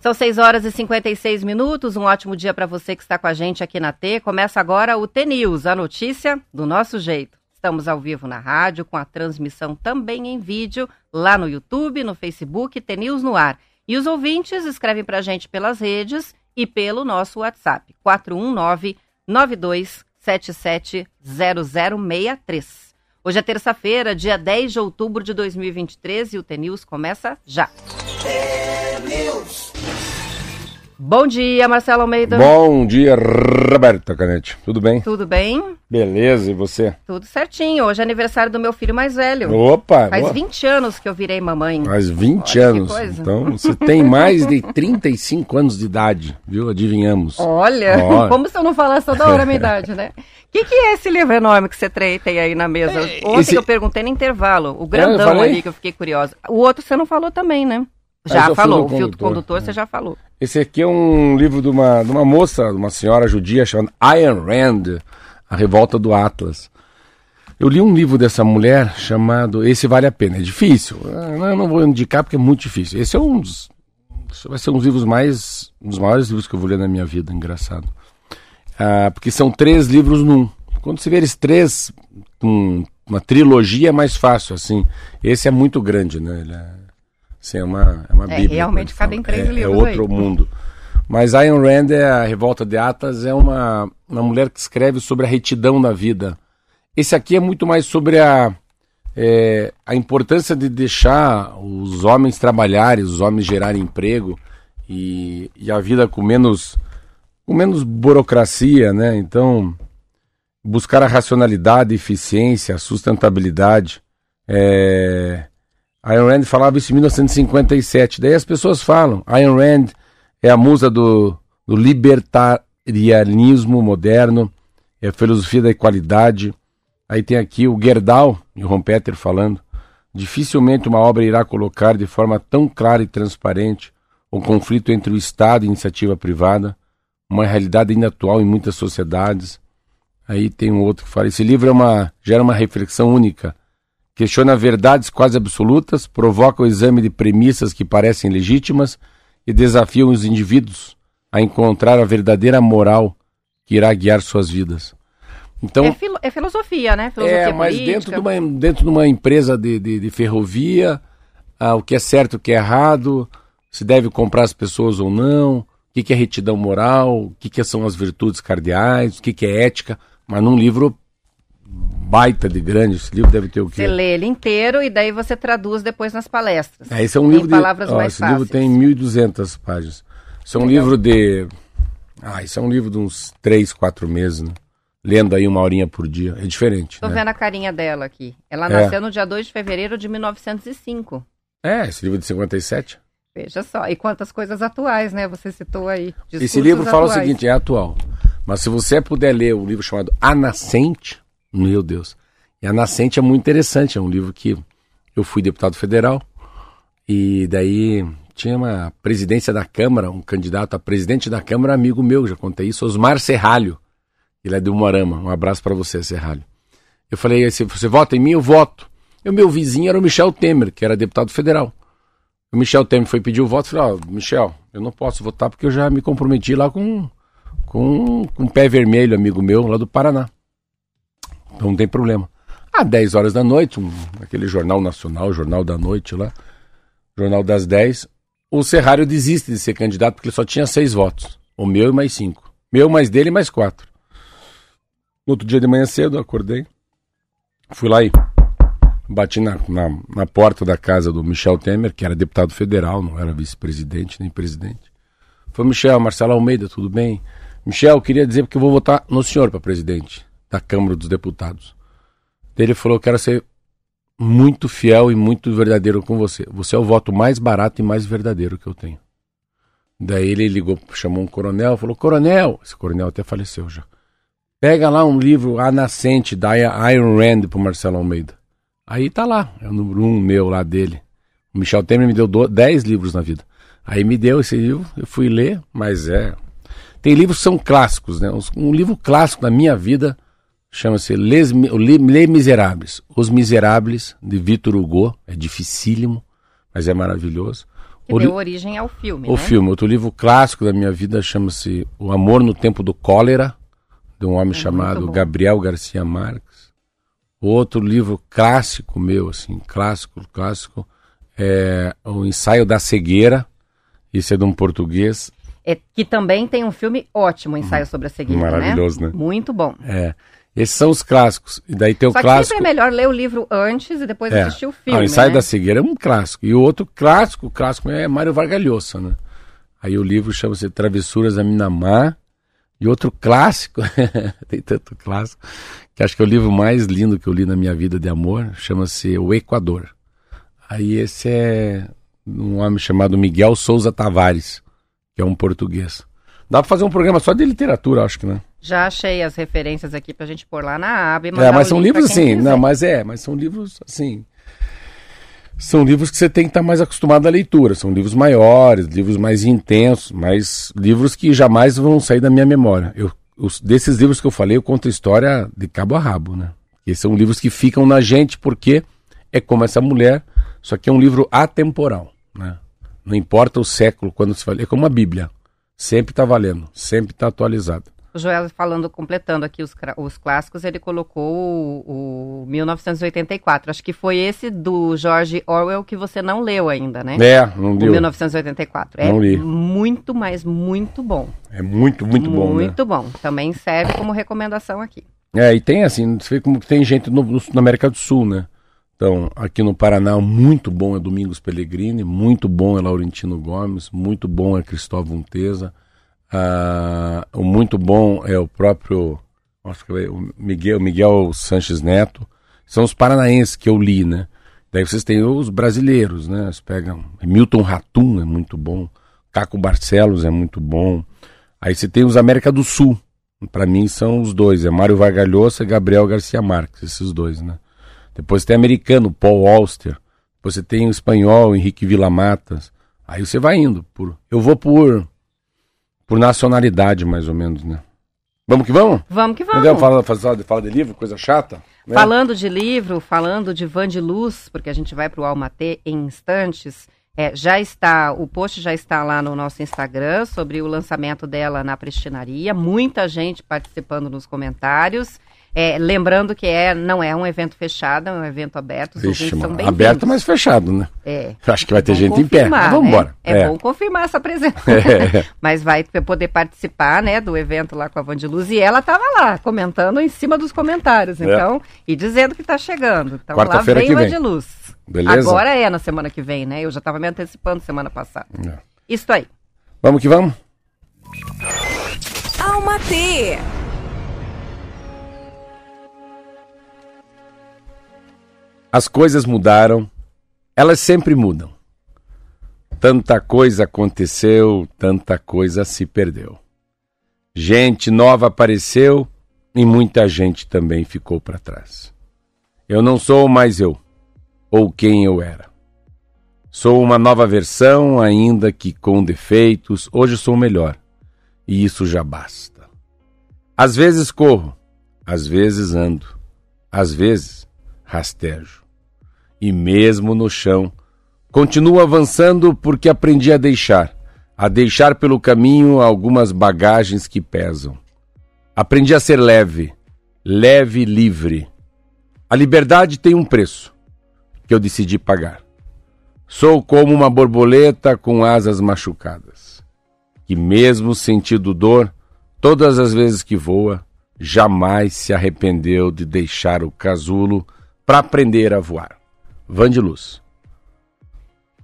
São 6 horas e 56 minutos. Um ótimo dia para você que está com a gente aqui na T. Começa agora o T News, a notícia do nosso jeito. Estamos ao vivo na rádio, com a transmissão também em vídeo, lá no YouTube, no Facebook, T News no ar. E os ouvintes escrevem para a gente pelas redes e pelo nosso WhatsApp, 419-9277-0063. Hoje é terça-feira, dia 10 de outubro de 2023 e o T News começa já. Bom dia, Marcelo Almeida. Bom dia, Roberta Canete. Tudo bem? Tudo bem? Beleza, e você? Tudo certinho. Hoje é aniversário do meu filho mais velho. Opa! Faz boa. 20 anos que eu virei mamãe. Faz 20 Olha anos. Então, você tem mais de 35 anos de idade, viu? Adivinhamos. Olha, Olha. como se eu não falasse toda hora a minha idade, né? O que, que é esse livro enorme que você tem aí na mesa? Ontem esse- eu perguntei no intervalo, o eu grandão ali que eu fiquei curiosa. O outro você não falou também, né? Ah, Já é o falou, o fio do condutor, condutor é. você já falou. Esse aqui é um livro de uma, de uma moça, de uma senhora judia chamada Ayn Rand, A Revolta do Atlas. Eu li um livro dessa mulher chamado Esse Vale a Pena. É difícil. Ah, Eu não vou indicar porque é muito difícil. Esse é um dos. vai ser um dos livros mais. um dos maiores livros que eu vou ler na minha vida, engraçado. Ah, porque são três livros num. Quando você vê eles três, um- uma trilogia é mais fácil, assim. Esse é muito grande, né? Ele é, assim, é uma, é uma É, bíblia. realmente cabem eles três é, livros É outro mundo. Mas Ayn Rand, é a Revolta de Atlas, é uma, uma mulher que escreve sobre a retidão na vida. Esse aqui é muito mais sobre a, é, a importância de deixar os homens trabalharem, os homens gerarem emprego e, e a vida com menos, com menos burocracia, né? Então, buscar a racionalidade, a eficiência, a sustentabilidade. É... Ayn Rand falava isso em 1957. Daí as pessoas falam, Ayn Rand é a musa do, do libertarianismo moderno, é a filosofia da equalidade. Aí tem aqui o Gerdau e o Rompeter falando. Dificilmente uma obra irá colocar de forma tão clara e transparente o conflito entre o Estado e a iniciativa privada, uma realidade ainda atual em muitas sociedades. Aí tem um outro que fala: esse livro é uma, gera uma reflexão única, questiona verdades quase absolutas, provoca o exame de premissas que parecem legítimas e desafiam os indivíduos a encontrar a verdadeira moral que irá guiar suas vidas. Então, é, filo- é filosofia, né? Filosofia é, mas política. dentro de uma, dentro de uma empresa de, de, de ferrovia, ah, o que é certo, o que é errado, se deve comprar as pessoas ou não, o que, que é retidão moral, o que, que são as virtudes cardeais, o que, que é ética, mas num livro baita de grande, esse livro deve ter o quê? Você lê ele inteiro e daí você traduz depois nas palestras. É, esse é um Em livro de. palavras ó, mais esse livro fáceis. tem 1.200 páginas. Isso é um livro de. Ah, isso é um livro de uns 3, 4 meses, né? Lendo aí uma horinha por dia. É diferente. Tô né? vendo a carinha dela aqui. Ela É. nasceu no dia 2 de fevereiro de 1905. É, esse livro de 57. Veja só. E quantas coisas atuais, né? Você citou aí. Esse livro fala o atuais. seguinte, é atual. Mas se você puder ler o livro chamado A Nascente, meu Deus. E A Nascente é muito interessante, é um livro que eu fui deputado federal e daí tinha uma presidência da Câmara, um candidato a presidente da Câmara, amigo meu, já contei isso, Osmar Serralho. Ele é de Umuarama. Um abraço para você, Serralho. Eu falei, se você vota em mim, eu voto. E o meu vizinho era o Michel Temer, que era deputado federal. O Michel Temer foi pedir o voto falou, ó, Michel, eu não posso votar porque eu já me comprometi lá com, com, com um pé vermelho, amigo meu, lá do Paraná. Então não tem problema. Às 10 horas da noite, um, aquele jornal nacional, jornal da noite lá, jornal das 10, o Serrário desiste de ser candidato porque ele só tinha seis votos. O meu e mais cinco. Meu, mais dele, mais quatro. No outro dia de manhã cedo, acordei. Fui lá e bati na, na, na porta da casa do Michel Temer, que era deputado federal, não era vice-presidente nem presidente. Falei, Michel, Marcelo Almeida, tudo bem? Michel, queria dizer porque eu vou votar no senhor para presidente da Câmara dos Deputados. Ele falou, eu quero ser muito fiel e muito verdadeiro com você. Você é o voto mais barato e mais verdadeiro que eu tenho. Daí ele ligou, chamou um coronel, falou, coronel, esse coronel até faleceu já. Pega lá um livro, A Nascente, da Ayn Rand pro Marcelo Almeida. Aí tá lá, é o número um meu lá dele. O Michel Temer me deu do- 10 livros na vida. Aí me deu esse livro, eu fui ler, mas é. Tem livros que são clássicos, né? Um livro clássico da minha vida chama-se Les, Les Miserables. Os Miseráveis, de Victor Hugo. É dificílimo, mas é maravilhoso. Que o deu origem ao filme, O né? filme. Outro livro clássico da minha vida chama-se O Amor no Tempo do Cólera, de um homem é chamado Gabriel Garcia Marques. Outro livro clássico meu, assim, clássico, clássico, é O Ensaio da Cegueira. Isso é de um português. É, que também tem um filme ótimo, o Ensaio sobre a Cegueira, Maravilhoso, né? né? Muito bom. É. Esses são os clássicos. E daí tem o Só clássico. sempre é melhor ler o livro antes e depois É. assistir o filme. Ah, o Ensaio né? da Cegueira é um clássico. E o outro clássico, o clássico é Mário Vargalhosa, né? Aí o livro chama-se Travessuras da Minamar. E outro clássico, tem tanto clássico, que acho que é o livro mais lindo que eu li na minha vida de amor, chama-se O Equador. Aí esse é um homem chamado Miguel Souza Tavares, que é um português. Dá pra fazer um programa só de literatura, acho que, né? Já achei as referências aqui pra gente pôr lá na aba É, mas são livros assim, quiser. não, mas é, mas são livros assim. São livros que você tem que estar mais acostumado à leitura. São livros maiores, livros mais intensos, mas livros que jamais vão sair da minha memória. Eu, os, desses livros que eu falei, eu conto a história de cabo a rabo, né? E são livros que ficam na gente porque é como essa mulher, só que é um livro atemporal, né? Não importa o século quando se fala, é como a Bíblia. Sempre está valendo, sempre está atualizado. O Joel falando, completando aqui os, os clássicos, ele colocou o, o 1984. Acho que foi esse do George Orwell que você não leu ainda, né? É, não deu. 1984. É Não li. muito, mas muito bom. É muito, muito bom, né? Muito bom. Também serve como recomendação aqui. É, e tem assim, você vê como tem gente no, no- na América do Sul, né? Então, aqui no Paraná, muito bom é Domingos Pellegrini, muito bom é Laurentino Gomes, muito bom é Cristóvão Teza, ah, o muito bom é o próprio é o Miguel, Miguel Sanches Neto. São os paranaenses que eu li, né? Daí vocês têm os brasileiros, né? Vocês pegam Milton Ratum é muito bom, Caco Barcelos é muito bom. Aí você tem os América do Sul, para mim são os dois, é Mário Vargalhosa e Gabriel Garcia Marques, esses dois, né? Depois tem americano, Paul Auster. Você tem o espanhol, Henrique Villamatas. Aí você vai indo por, eu vou por por nacionalidade mais ou menos, né? Vamos que vamos? Vamos que vamos. Entendeu? Fala, fala, fala de livro, coisa chata. né? Falando de livro, falando de Van de Luz, porque a gente vai para o Almatê em instantes, é, já está, o post já está lá no nosso Instagram sobre o lançamento dela na prestinaria, muita gente participando nos comentários. É, lembrando que é, não é um evento fechado, é um evento aberto. Os Vixe, mano, bem aberto, mas fechado, né? É. Acho que vai ter gente em pé. Mas vamos né? embora. É, bom confirmar essa presença. É. Mas vai poder participar, né, do evento lá com a Vandiluz. E ela estava lá, comentando em cima dos comentários, É. então, e dizendo que está chegando. Então lá Quarta-feira vem que vem. Vandiluz. Beleza? Agora é na semana que vem, né? Eu já estava me antecipando semana passada. É. Isso aí. Vamos que vamos? Alma T. As coisas mudaram, elas sempre mudam. Tanta coisa aconteceu, tanta coisa se perdeu. Gente nova apareceu e muita gente também ficou para trás. Eu não sou mais eu, ou quem eu era. Sou uma nova versão, ainda que com defeitos, hoje sou melhor, e isso já basta. Às vezes corro, às vezes ando, às vezes rastejo. E mesmo no chão, continuo avançando porque aprendi a deixar, a deixar pelo caminho algumas bagagens que pesam. Aprendi a ser leve, leve e livre. A liberdade tem um preço que eu decidi pagar. Sou como uma borboleta com asas machucadas, que mesmo sentindo dor, todas as vezes que voa, jamais se arrependeu de deixar o casulo para aprender a voar. Van de Luz.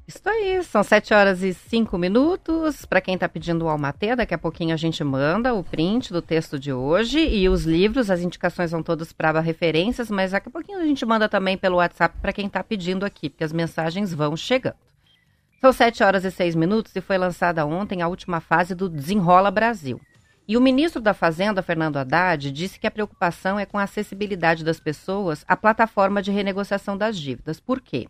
Isso aí, são 7 horas e 5 minutos. Para quem está pedindo o Almatê, daqui a pouquinho a gente manda o print do texto de hoje e os livros, as indicações são todas para referências, mas daqui a pouquinho a gente manda também pelo WhatsApp para quem está pedindo aqui, porque as mensagens vão chegando. São 7 horas e 6 minutos e foi lançada ontem a última fase do Desenrola Brasil. E o ministro da Fazenda, Fernando Haddad, disse que a preocupação é com a acessibilidade das pessoas à plataforma de renegociação das dívidas. Por quê?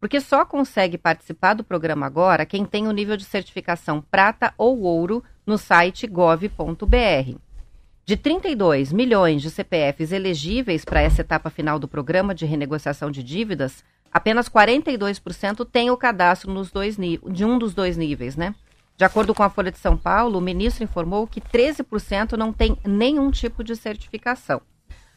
Porque só consegue participar do programa agora quem tem o nível de certificação prata ou ouro no site gov.br. De 32 milhões de CPFs elegíveis para essa etapa final do programa de renegociação de dívidas, apenas 42% têm o cadastro nos dois de um dos dois níveis, né? De acordo com a Folha de São Paulo, o ministro informou que 13% não tem nenhum tipo de certificação.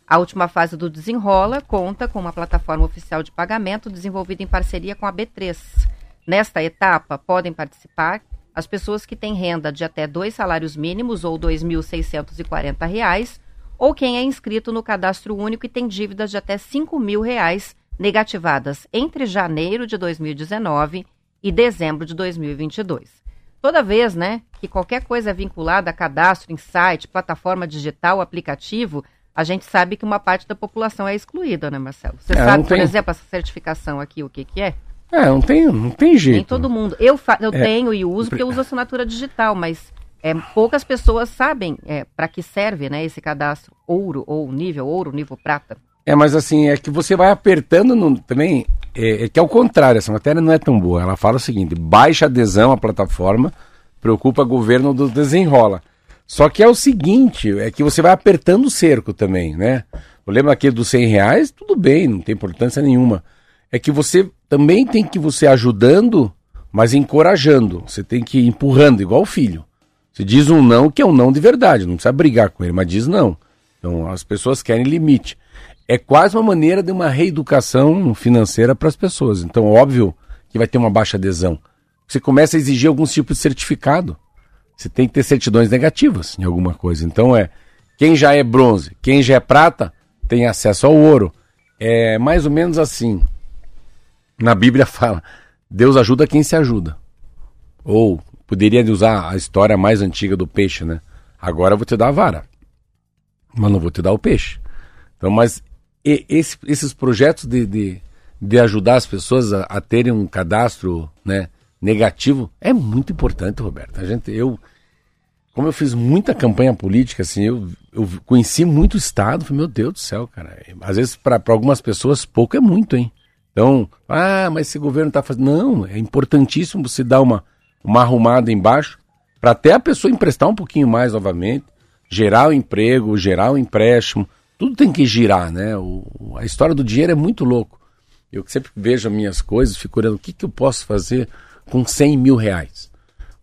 A última fase do Desenrola conta com uma plataforma oficial de pagamento desenvolvida em parceria com a B3. Nesta etapa, podem participar as pessoas que têm renda de até dois salários mínimos ou R$ 2.640, ou quem é inscrito no cadastro único e tem dívidas de até 5 mil reais negativadas entre janeiro de 2019 e dezembro de 2022. Toda vez, né, que qualquer coisa é vinculada a cadastro em site, plataforma digital, aplicativo, a gente sabe que uma parte da população é excluída, né, Marcelo? Você é, sabe, por tem... exemplo, essa certificação aqui, o que, que é? É, não tem, não tem jeito. Nem todo mundo. Eu, fa... eu é... tenho e uso porque eu uso assinatura digital, mas é, poucas pessoas sabem é, para que serve né, esse cadastro ouro ou nível ouro, nível prata. É, mas assim, é que você vai apertando no, também. É, é, que é o contrário, essa matéria não é tão boa. Ela fala o seguinte: baixa adesão à plataforma, preocupa governo do desenrola. Só que é o seguinte, é que você vai apertando o cerco também, né? Eu lembro aqui dos 100 reais, tudo bem, não tem importância nenhuma. É que você também tem que você ajudando, mas encorajando. Você tem que ir empurrando, igual o filho. Você diz um não que é um não de verdade, não precisa brigar com ele, mas diz não. Então as pessoas querem limite é quase uma maneira de uma reeducação financeira para as pessoas. Então, óbvio que vai ter uma baixa adesão. Você começa a exigir algum tipo de certificado. Você tem que ter certidões negativas em alguma coisa. Então, é quem já é bronze, quem já é prata, tem acesso ao ouro. É mais ou menos assim. Na Bíblia fala: Deus ajuda quem se ajuda. Ou poderia usar a história mais antiga do peixe, né? Agora eu vou te dar a vara, mas não vou te dar o peixe. Então, mas e esse, esses projetos de, de, de, ajudar as pessoas a, a, terem um cadastro né, negativo é muito importante, Roberto. A gente, eu, como eu fiz muita campanha política, assim, eu, eu conheci muito o Estado, falei, meu Deus do céu, cara. Às vezes, para algumas pessoas, pouco é muito, hein? Então, ah, mas esse governo está fazendo. Não, é importantíssimo você dar uma, uma arrumada embaixo para até a pessoa emprestar um pouquinho mais novamente, gerar o emprego, gerar o empréstimo tudo tem que girar, né? O, a história do dinheiro é muito louco. Eu sempre vejo as minhas coisas, fico olhando o que, que eu posso fazer com 100 mil reais.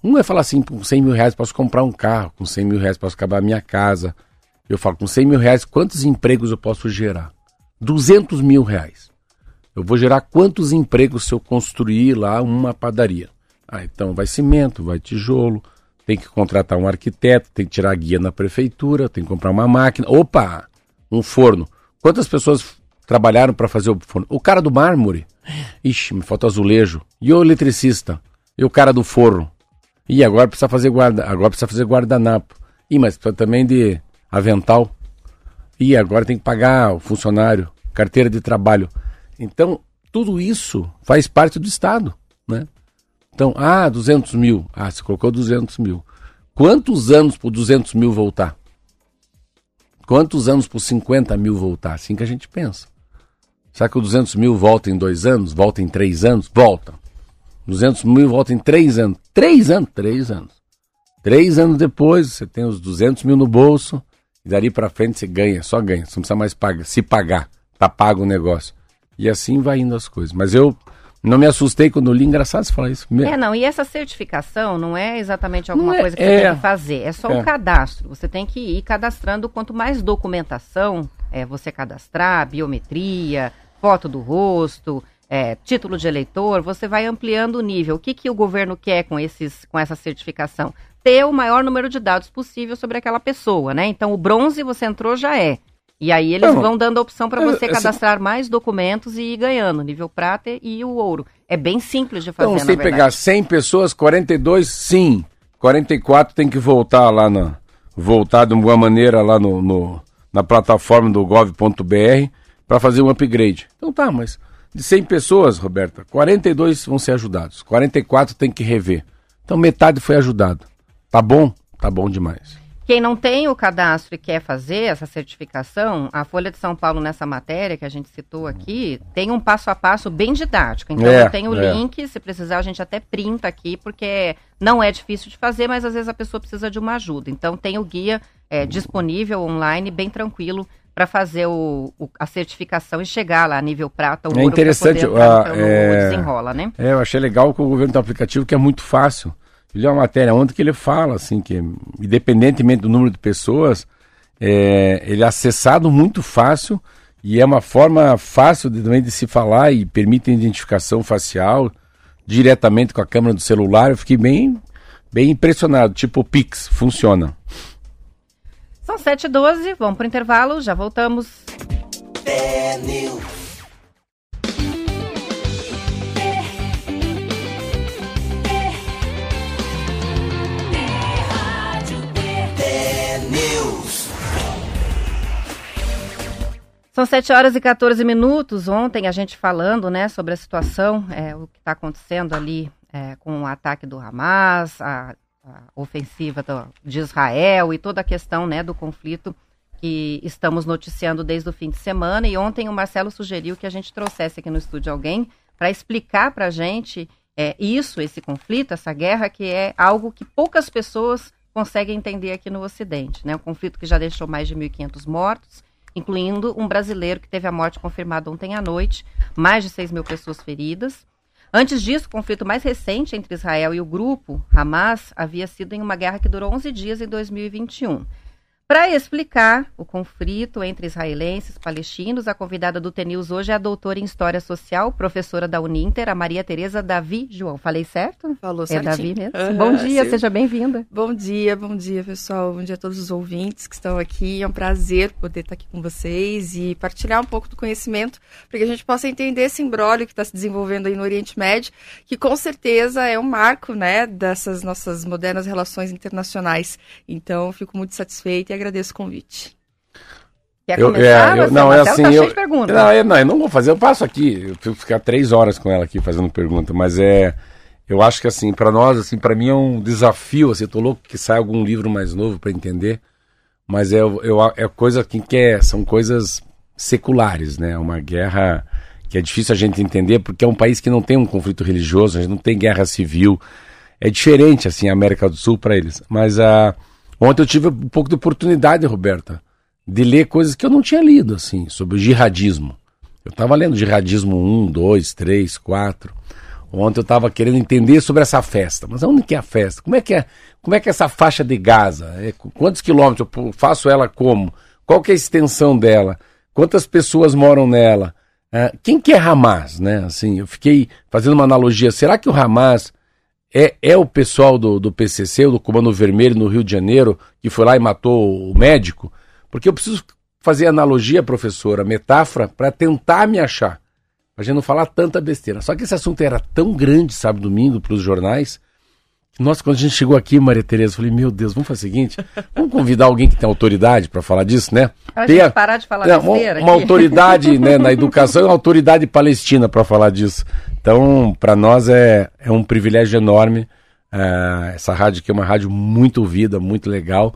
Um é falar assim, com 100 mil reais posso comprar um carro, com 100 mil reais posso acabar a minha casa. Eu falo, com 100 mil reais, quantos empregos eu posso gerar? 200 mil reais. Eu vou gerar quantos empregos se eu construir lá uma padaria? Ah, então vai cimento, vai tijolo, tem que contratar um arquiteto, tem que tirar guia na prefeitura, tem que comprar uma máquina. Opa! Um forno. Quantas pessoas trabalharam para fazer o forno? O cara do mármore. Ixi, me falta azulejo. E o eletricista? E o cara do forno? E agora precisa fazer guarda, agora precisa fazer guardanapo. E mas também de avental. E agora tem que pagar o funcionário, carteira de trabalho. Então, tudo isso faz parte do Estado, né? Então, ah, 200 mil. Ah, você colocou 200 mil. Quantos anos por 200 mil voltar? Quantos anos por 50 mil voltar? Assim que a gente pensa. Será que o 200 mil volta em dois anos? Volta em três anos? Volta. 200 mil volta em três anos. Três anos? Três anos. Três anos depois, você tem os 200 mil no bolso. E dali para frente você ganha, só ganha. Você não precisa mais pagar, se pagar. Tá pago o negócio. E assim vai indo as coisas. Mas eu não me assustei quando li, engraçado você falar isso. É, não, e essa certificação não é exatamente alguma é, coisa que é, você tem que fazer, é só é. um cadastro. Você tem que ir cadastrando quanto mais documentação é, você cadastrar, biometria, foto do rosto, é, título de eleitor, você vai ampliando o nível. O que, que o governo quer com, esses, com essa certificação? Ter o maior número de dados possível sobre aquela pessoa, né? Então, o bronze você entrou já é. E aí eles não, vão dando a opção para você cadastrar mais documentos e ir ganhando, nível prata e o ouro. É bem simples de fazer, Então, se pegar 100 pessoas, 42 sim, 44 tem que voltar lá na voltar de uma maneira lá no, no na plataforma do gov.br para fazer um upgrade. Então tá, mas de 100 pessoas, Roberta, 42 vão ser ajudados, 44 tem que rever. Então metade foi ajudado. Tá bom? Tá bom demais. Quem não tem o cadastro e quer fazer essa certificação, a Folha de São Paulo, nessa matéria que a gente citou aqui, tem um passo a passo bem didático. Então, É, eu tenho o é. link, se precisar, a gente até printa aqui, porque não é difícil de fazer, mas às vezes a pessoa precisa de uma ajuda. Então, tem o guia é, disponível online, bem tranquilo, para fazer o, o- a certificação e chegar lá a nível prata. ou É ouro, interessante, poder ah, pelo é- desenrola, né? É, eu achei legal que o governo tem um aplicativo que é muito fácil. Ele é uma matéria ontem que ele fala, assim, que independentemente do número de pessoas, é, ele é acessado muito fácil e é uma forma fácil de, também de se falar e permite identificação facial diretamente com a câmera do celular. Eu fiquei bem, bem impressionado. Tipo, o Pix, funciona. São 7h12, vamos para o intervalo, já voltamos. São 7 horas e 14 minutos. Ontem a gente falando né, sobre a situação, é, o que está acontecendo ali é, com o ataque do Hamas, a, a ofensiva do- de Israel e toda a questão né, do conflito que estamos noticiando desde o fim de semana. E ontem o Marcelo sugeriu que a gente trouxesse aqui no estúdio alguém para explicar para a gente é, isso, esse conflito, essa guerra, que é algo que poucas pessoas conseguem entender aqui no Ocidente. Né? Um conflito que já deixou mais de 1.500 mortos, incluindo um brasileiro que teve a morte confirmada ontem à noite, mais de 6 mil pessoas feridas. Antes disso, o conflito mais recente entre Israel e o grupo Hamas havia sido em uma guerra que durou 11 dias em 2021. Para explicar o conflito entre israelenses e palestinos, a convidada do TNews hoje é a doutora em História Social, professora da Uninter, a Maria Tereza Davi João. Falei certo? Falou É certinho. Davi mesmo? Aham, Bom dia, sim. seja bem-vinda. Bom dia, bom dia, pessoal. Bom dia a todos os ouvintes que estão aqui. É um prazer poder estar aqui com vocês e partilhar um pouco do conhecimento para que a gente possa entender esse imbróglio que está se desenvolvendo aí no Oriente Médio, que com certeza é um marco, né, dessas nossas modernas relações internacionais. Então, fico muito satisfeita e agradeço o convite. Quer Eu- começar? é, eu- não, é Marcelo assim, tá cheio eu- de perguntas. Não, eu, não, eu não vou fazer, eu passo aqui, eu fico ficar três horas com ela aqui fazendo pergunta, mas é, eu acho que assim, para nós, assim, para mim é um desafio, assim, eu tô louco que saia algum livro mais novo para entender, mas é, eu, é coisa que, que é, são coisas seculares, né, uma guerra que é difícil a gente entender, porque é um país que não tem um conflito religioso, a gente não tem guerra civil, é diferente, assim, a América do Sul para eles, mas ah, ontem eu tive um pouco de oportunidade, Roberta, de ler coisas que eu não tinha lido, assim, sobre o jihadismo. Eu estava lendo jihadismo 1, 2, 3, 4. Ontem eu estava querendo entender sobre essa festa. Mas onde que é a festa? Como é que é, como é, que é essa faixa de Gaza? É, qu- quantos quilômetros eu faço ela como? Qual que é a extensão dela? Quantas pessoas moram nela? Ah, quem que é Hamas, né? Assim, eu fiquei fazendo uma analogia. Será que o Hamas é, é o pessoal do, do PCC, do Comando Vermelho no Rio de Janeiro, que foi lá e matou o médico? Porque eu preciso fazer analogia, professora, metáfora, para tentar me achar. Pra gente não falar tanta besteira. Só que esse assunto era tão grande, sabe, domingo, para os jornais, nossa, quando a gente chegou aqui, Maria Tereza, eu falei, meu Deus, vamos fazer o seguinte, vamos convidar alguém que tem autoridade para falar disso, né? Tem gente a- parar de falar uma, besteira uma aqui. autoridade né, na educação e uma autoridade palestina para falar disso. Então, para nós é, é um privilégio enorme. ah, essa rádio aqui é uma rádio muito ouvida, muito legal,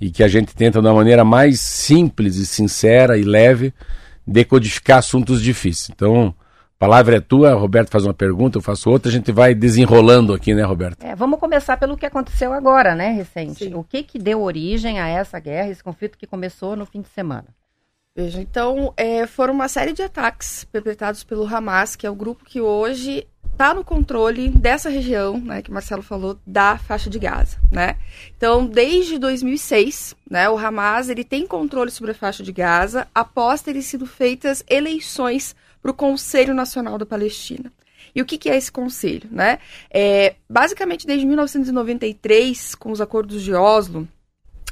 e que a gente tenta, de uma maneira mais simples e sincera e leve, decodificar assuntos difíceis. Então, a palavra é tua, Roberto faz uma pergunta, eu faço outra, a gente vai desenrolando aqui, né, Roberto? É, vamos começar pelo que aconteceu agora, né, recente. Sim. O que que deu origem a essa guerra, esse conflito que começou no fim de semana? Veja, então, é, foram uma série de ataques perpetrados pelo Hamas, que é o grupo que hoje está no controle dessa região, né, que o Marcelo falou, da faixa de Gaza, né? Então, desde 2006, né, o Hamas ele tem controle sobre a faixa de Gaza após terem sido feitas eleições para o Conselho Nacional da Palestina. E o que, que é esse conselho, né? É, basicamente, desde 1993, com os acordos de Oslo,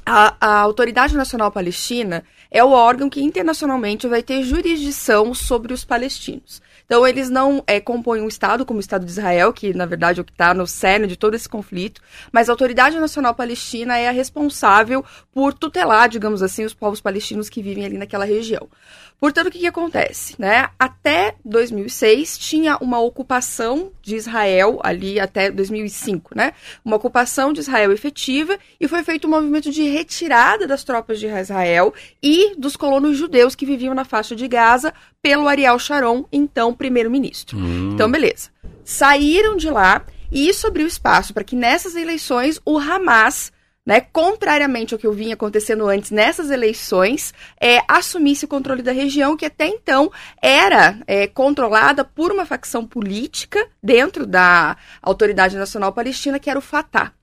a, a Autoridade Nacional Palestina é o órgão que internacionalmente vai ter jurisdição sobre os palestinos. Então, eles não é, compõem um Estado como o Estado de Israel, que na verdade é o que está no cerne de todo esse conflito, mas a Autoridade Nacional Palestina é a responsável por tutelar, digamos assim, os povos palestinos que vivem ali naquela região. Portanto, o que, que acontece? Né? Até 2006 tinha uma ocupação de Israel ali até 2005, né? Uma ocupação de Israel efetiva e foi feito um movimento de retirada das tropas de Israel e dos colonos judeus que viviam na faixa de Gaza pelo Ariel Sharon, então primeiro-ministro. Hum. Então, beleza. Saíram de lá e isso abriu espaço para que nessas eleições o Hamas né, contrariamente ao que eu vinha acontecendo antes nessas eleições, é, assumisse o controle da região, que até então era é, controlada por uma facção política dentro da Autoridade Nacional Palestina, que era o Fatah.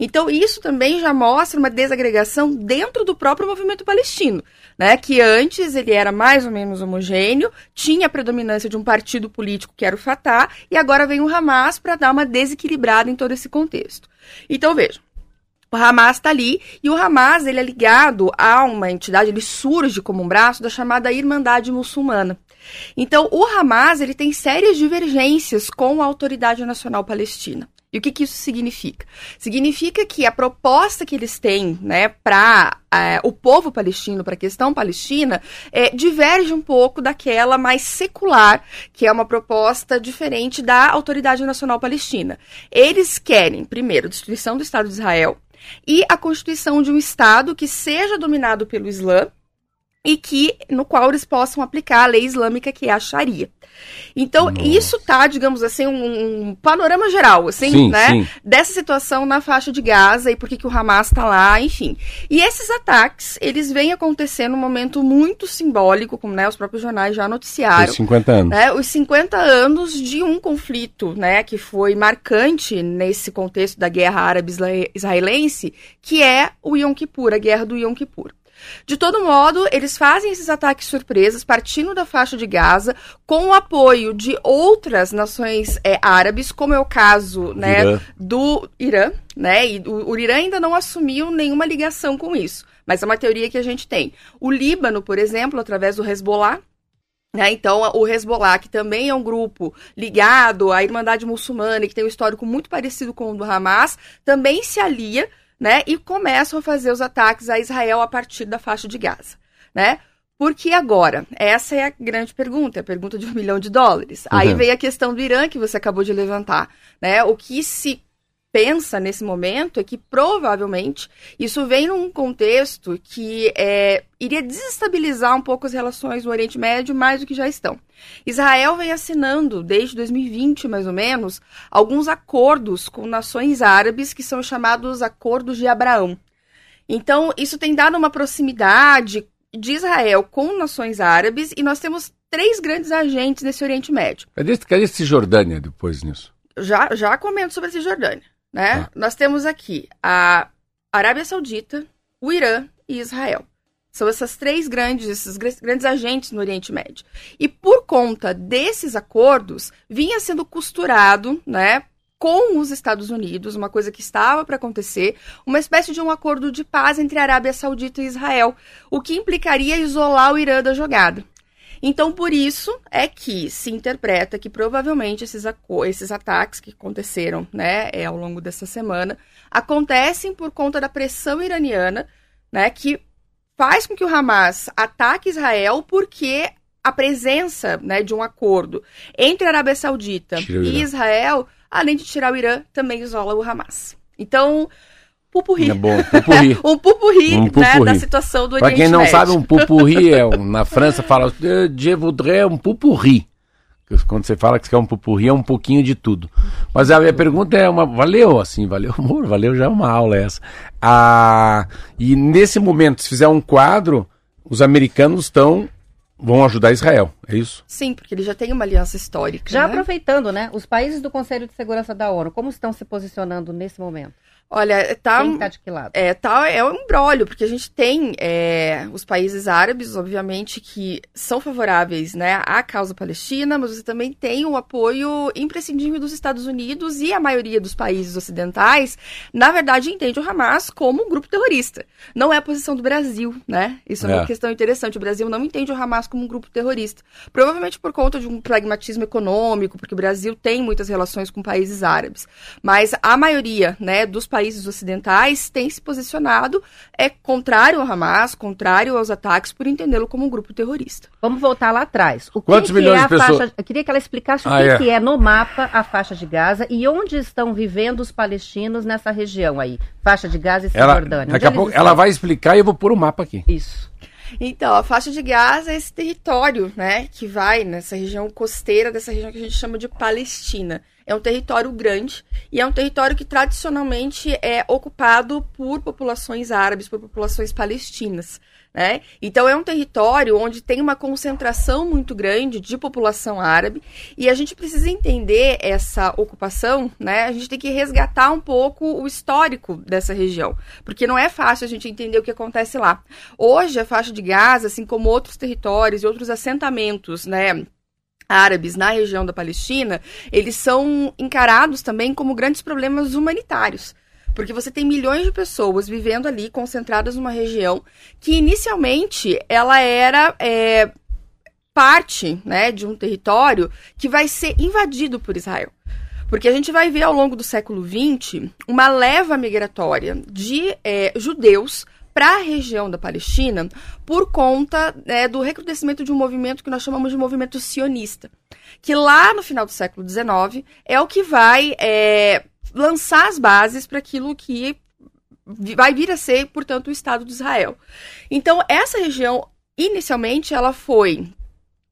Então, isso também já mostra uma desagregação dentro do próprio movimento palestino, né? Que antes ele era mais ou menos homogêneo, tinha a predominância de um partido político que era o Fatah, e agora vem o Hamas para dar uma desequilibrada em todo esse contexto. Então, vejam, o Hamas está ali e o Hamas ele é ligado a uma entidade, ele surge como um braço da chamada Irmandade Muçulmana. Então, o Hamas ele tem sérias divergências com a Autoridade Nacional Palestina. E o que, que isso significa? Significa que a proposta que eles têm né, para é, o povo palestino, para a questão palestina, é, diverge um pouco daquela mais secular, que é uma proposta diferente da Autoridade Nacional Palestina. Eles querem, primeiro, destruição do Estado de Israel, e a constituição de um Estado que seja dominado pelo Islã e que no qual eles possam aplicar a lei islâmica que é a Sharia. Então, Nossa. isso tá, digamos assim, um, um panorama geral, assim, sim, né? Sim. Dessa situação na faixa de Gaza e por que, que o Hamas tá lá, enfim. E esses ataques, eles vêm acontecendo num momento muito simbólico, como né, os próprios jornais já noticiaram. Os 50 anos. Né, os 50 anos de um conflito, né, que foi marcante nesse contexto da guerra árabe-israelense, que é o Yom Kippur, a guerra do Yom Kippur. De todo modo, eles fazem esses ataques surpresas partindo da faixa de Gaza com o apoio de outras nações é, árabes, como é o caso né, Irã. do Irã, né? E o, o Irã ainda não assumiu nenhuma ligação com isso, mas é uma teoria que a gente tem. O Líbano, por exemplo, através do Hezbollah, né? Então, o Hezbollah, que também é um grupo ligado à Irmandade Muçulmana e que tem um histórico muito parecido com o do Hamas, também se alia né? E começam a fazer os ataques a Israel a partir da faixa de Gaza, né? Por que agora? Essa é a grande pergunta, é a pergunta de um milhão de dólares. Uhum. Aí vem a questão do Irã que você acabou de levantar, né? O que se pensa nesse momento é que provavelmente isso vem num contexto que é, iria desestabilizar um pouco as relações no Oriente Médio mais do que já estão. Israel vem assinando, desde 2020 mais ou menos, alguns acordos com nações árabes que são chamados Acordos de Abraão. Então, isso tem dado uma proximidade de Israel com nações árabes e nós temos três grandes agentes nesse Oriente Médio. Cadê, cadê Cisjordânia depois nisso? Já, já comento sobre a Cisjordânia né? Ah. Nós temos aqui a Arábia Saudita, o Irã e Israel. São essas três grandes, esses grandes agentes no Oriente Médio. E por conta desses acordos, vinha sendo costurado, né, com os Estados Unidos, uma coisa que estava para acontecer, uma espécie de um acordo de paz entre a Arábia Saudita e Israel, o que implicaria isolar o Irã da jogada. Então, por isso é que se interpreta que provavelmente esses, esses ataques que aconteceram né, é, ao longo dessa semana acontecem por conta da pressão iraniana, né, que faz com que o Hamas ataque Israel porque a presença né, de um acordo entre a Arábia Saudita e Israel, além de tirar o Irã, também isola o Hamas. Então, pupurri. É bom, pupurri. um pupurri, um pupurri. Né, da situação do Oriente Para quem não Médio. sabe, um pupurri é, um, na França fala, je voudrais um pupurri. Quando você fala que quer um pupurri, é um pouquinho de tudo. Mas a minha pergunta é uma. Valeu, assim, valeu, amor, valeu, já é uma aula essa. Ah, e nesse momento, se fizer um quadro, os americanos estão vão ajudar Israel, é isso? Sim, porque eles já têm uma aliança histórica. Já né? aproveitando, né? Os países do Conselho de Segurança da ONU, como estão se posicionando nesse momento? Olha, tá. Quem tá de que lado? É, tá, é um embrólio, porque a gente tem é, os países árabes, obviamente, que são favoráveis né, à causa palestina, mas você também tem o apoio imprescindível dos Estados Unidos e a maioria dos países ocidentais, na verdade, entende o Hamas como um grupo terrorista. Não é a posição do Brasil, né? Isso é, é uma questão interessante. O Brasil não entende o Hamas como um grupo terrorista. Provavelmente por conta de um pragmatismo econômico, porque o Brasil tem muitas relações com países árabes. Mas a maioria né, dos países ocidentais têm se posicionado é contrário ao Hamas, contrário aos ataques, por entendê-lo como um grupo terrorista. Vamos voltar lá atrás. O Quantos que milhões é de pessoas? Faixa... Eu queria que ela explicasse o ah, que, é. que é no mapa a faixa de Gaza e onde estão vivendo os palestinos nessa região aí, faixa de Gaza e Cisjordânia. Daqui a pouco ela vai explicar e eu vou pôr o mapa aqui. Isso. Então, a faixa de Gaza é esse território, né, que vai nessa região costeira dessa região que a gente chama de Palestina. É um território grande e é um território que tradicionalmente é ocupado por populações árabes, por populações palestinas. Né? Então é um território onde tem uma concentração muito grande de população árabe e a gente precisa entender essa ocupação, né? A gente tem que resgatar um pouco o histórico dessa região, porque não é fácil a gente entender o que acontece lá. Hoje a faixa de Gaza, assim como outros territórios e outros assentamentos, né? Árabes na região da Palestina, eles são encarados também como grandes problemas humanitários. Porque você tem milhões de pessoas vivendo ali, concentradas numa região que inicialmente ela era é, parte né, de um território que vai ser invadido por Israel. Porque a gente vai ver ao longo do século XX uma leva migratória de é, judeus para a região da Palestina por conta né, do recrudescimento de um movimento que nós chamamos de movimento sionista, que lá no final do século XIX é o que vai é, lançar as bases para aquilo que vai vir a ser, portanto, o Estado de Israel. Então, essa região, inicialmente, ela foi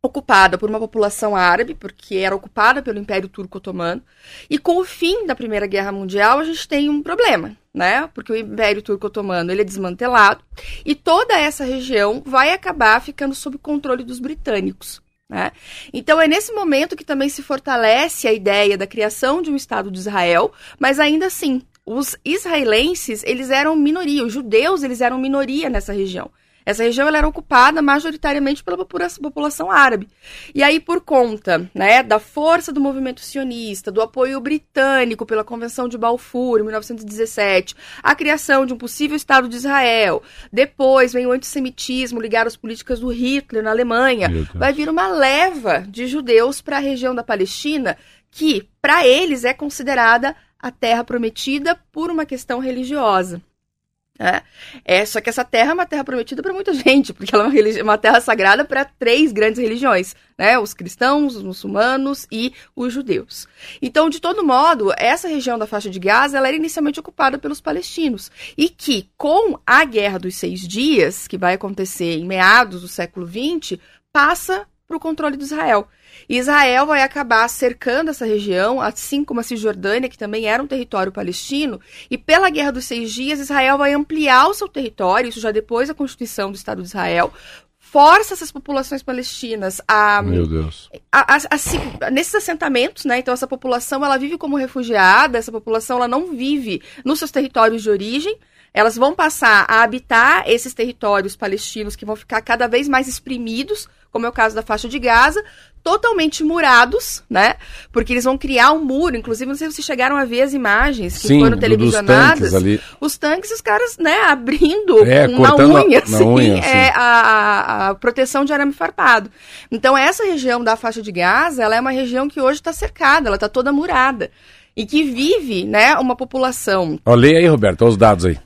ocupada por uma população árabe, porque era ocupada pelo Império Turco Otomano, e com o fim da Primeira Guerra Mundial, a gente tem um problema, né? Porque o Império Turco Otomano ele é desmantelado e toda essa região vai acabar ficando sob controle dos britânicos. Né? Então é nesse momento que também se fortalece a ideia da criação de um Estado de Israel, mas ainda assim, os israelenses eles eram minoria, os judeus eles eram minoria nessa região. Essa região ela era ocupada majoritariamente pela população árabe. E aí, por conta né, da força do movimento sionista, do apoio britânico pela Convenção de Balfour, em 1917, a criação de um possível Estado de Israel, depois vem o antissemitismo ligado às políticas do Hitler na Alemanha, vai vir uma leva de judeus para a região da Palestina que, para eles, é considerada a terra prometida por uma questão religiosa. É, é, só que essa terra é uma terra prometida para muita gente, porque ela é uma, uma terra sagrada para três grandes religiões, né? Os cristãos, os muçulmanos e os judeus. Então, de todo modo, essa região da faixa de Gaza ela era inicialmente ocupada pelos palestinos e que, com a Guerra dos Seis Dias, que vai acontecer em meados do século XX, passa para o controle de Israel. Israel vai acabar cercando essa região, assim como a Cisjordânia, que também era um território palestino, e pela Guerra dos Seis Dias, Israel vai ampliar o seu território, isso já depois da Constituição do Estado de Israel, força essas populações palestinas a, Meu Deus. A, a, a, nesses assentamentos, né? Então essa população ela vive como refugiada, essa população ela não vive nos seus territórios de origem. Elas vão passar a habitar esses territórios palestinos que vão ficar cada vez mais exprimidos como é o caso da faixa de Gaza, totalmente murados, né? Porque eles vão criar um muro, inclusive não sei se vocês chegaram a ver as imagens que Sim, foram televisionadas. ali. Os tanques, os caras, né, abrindo é, na unha, a, assim, unha, assim. É, a, a, proteção de arame farpado. Então essa região da faixa de Gaza, ela é uma região que hoje está cercada, ela está toda murada. E que vive, né, uma população. Olha aí, Roberto, os dados aí.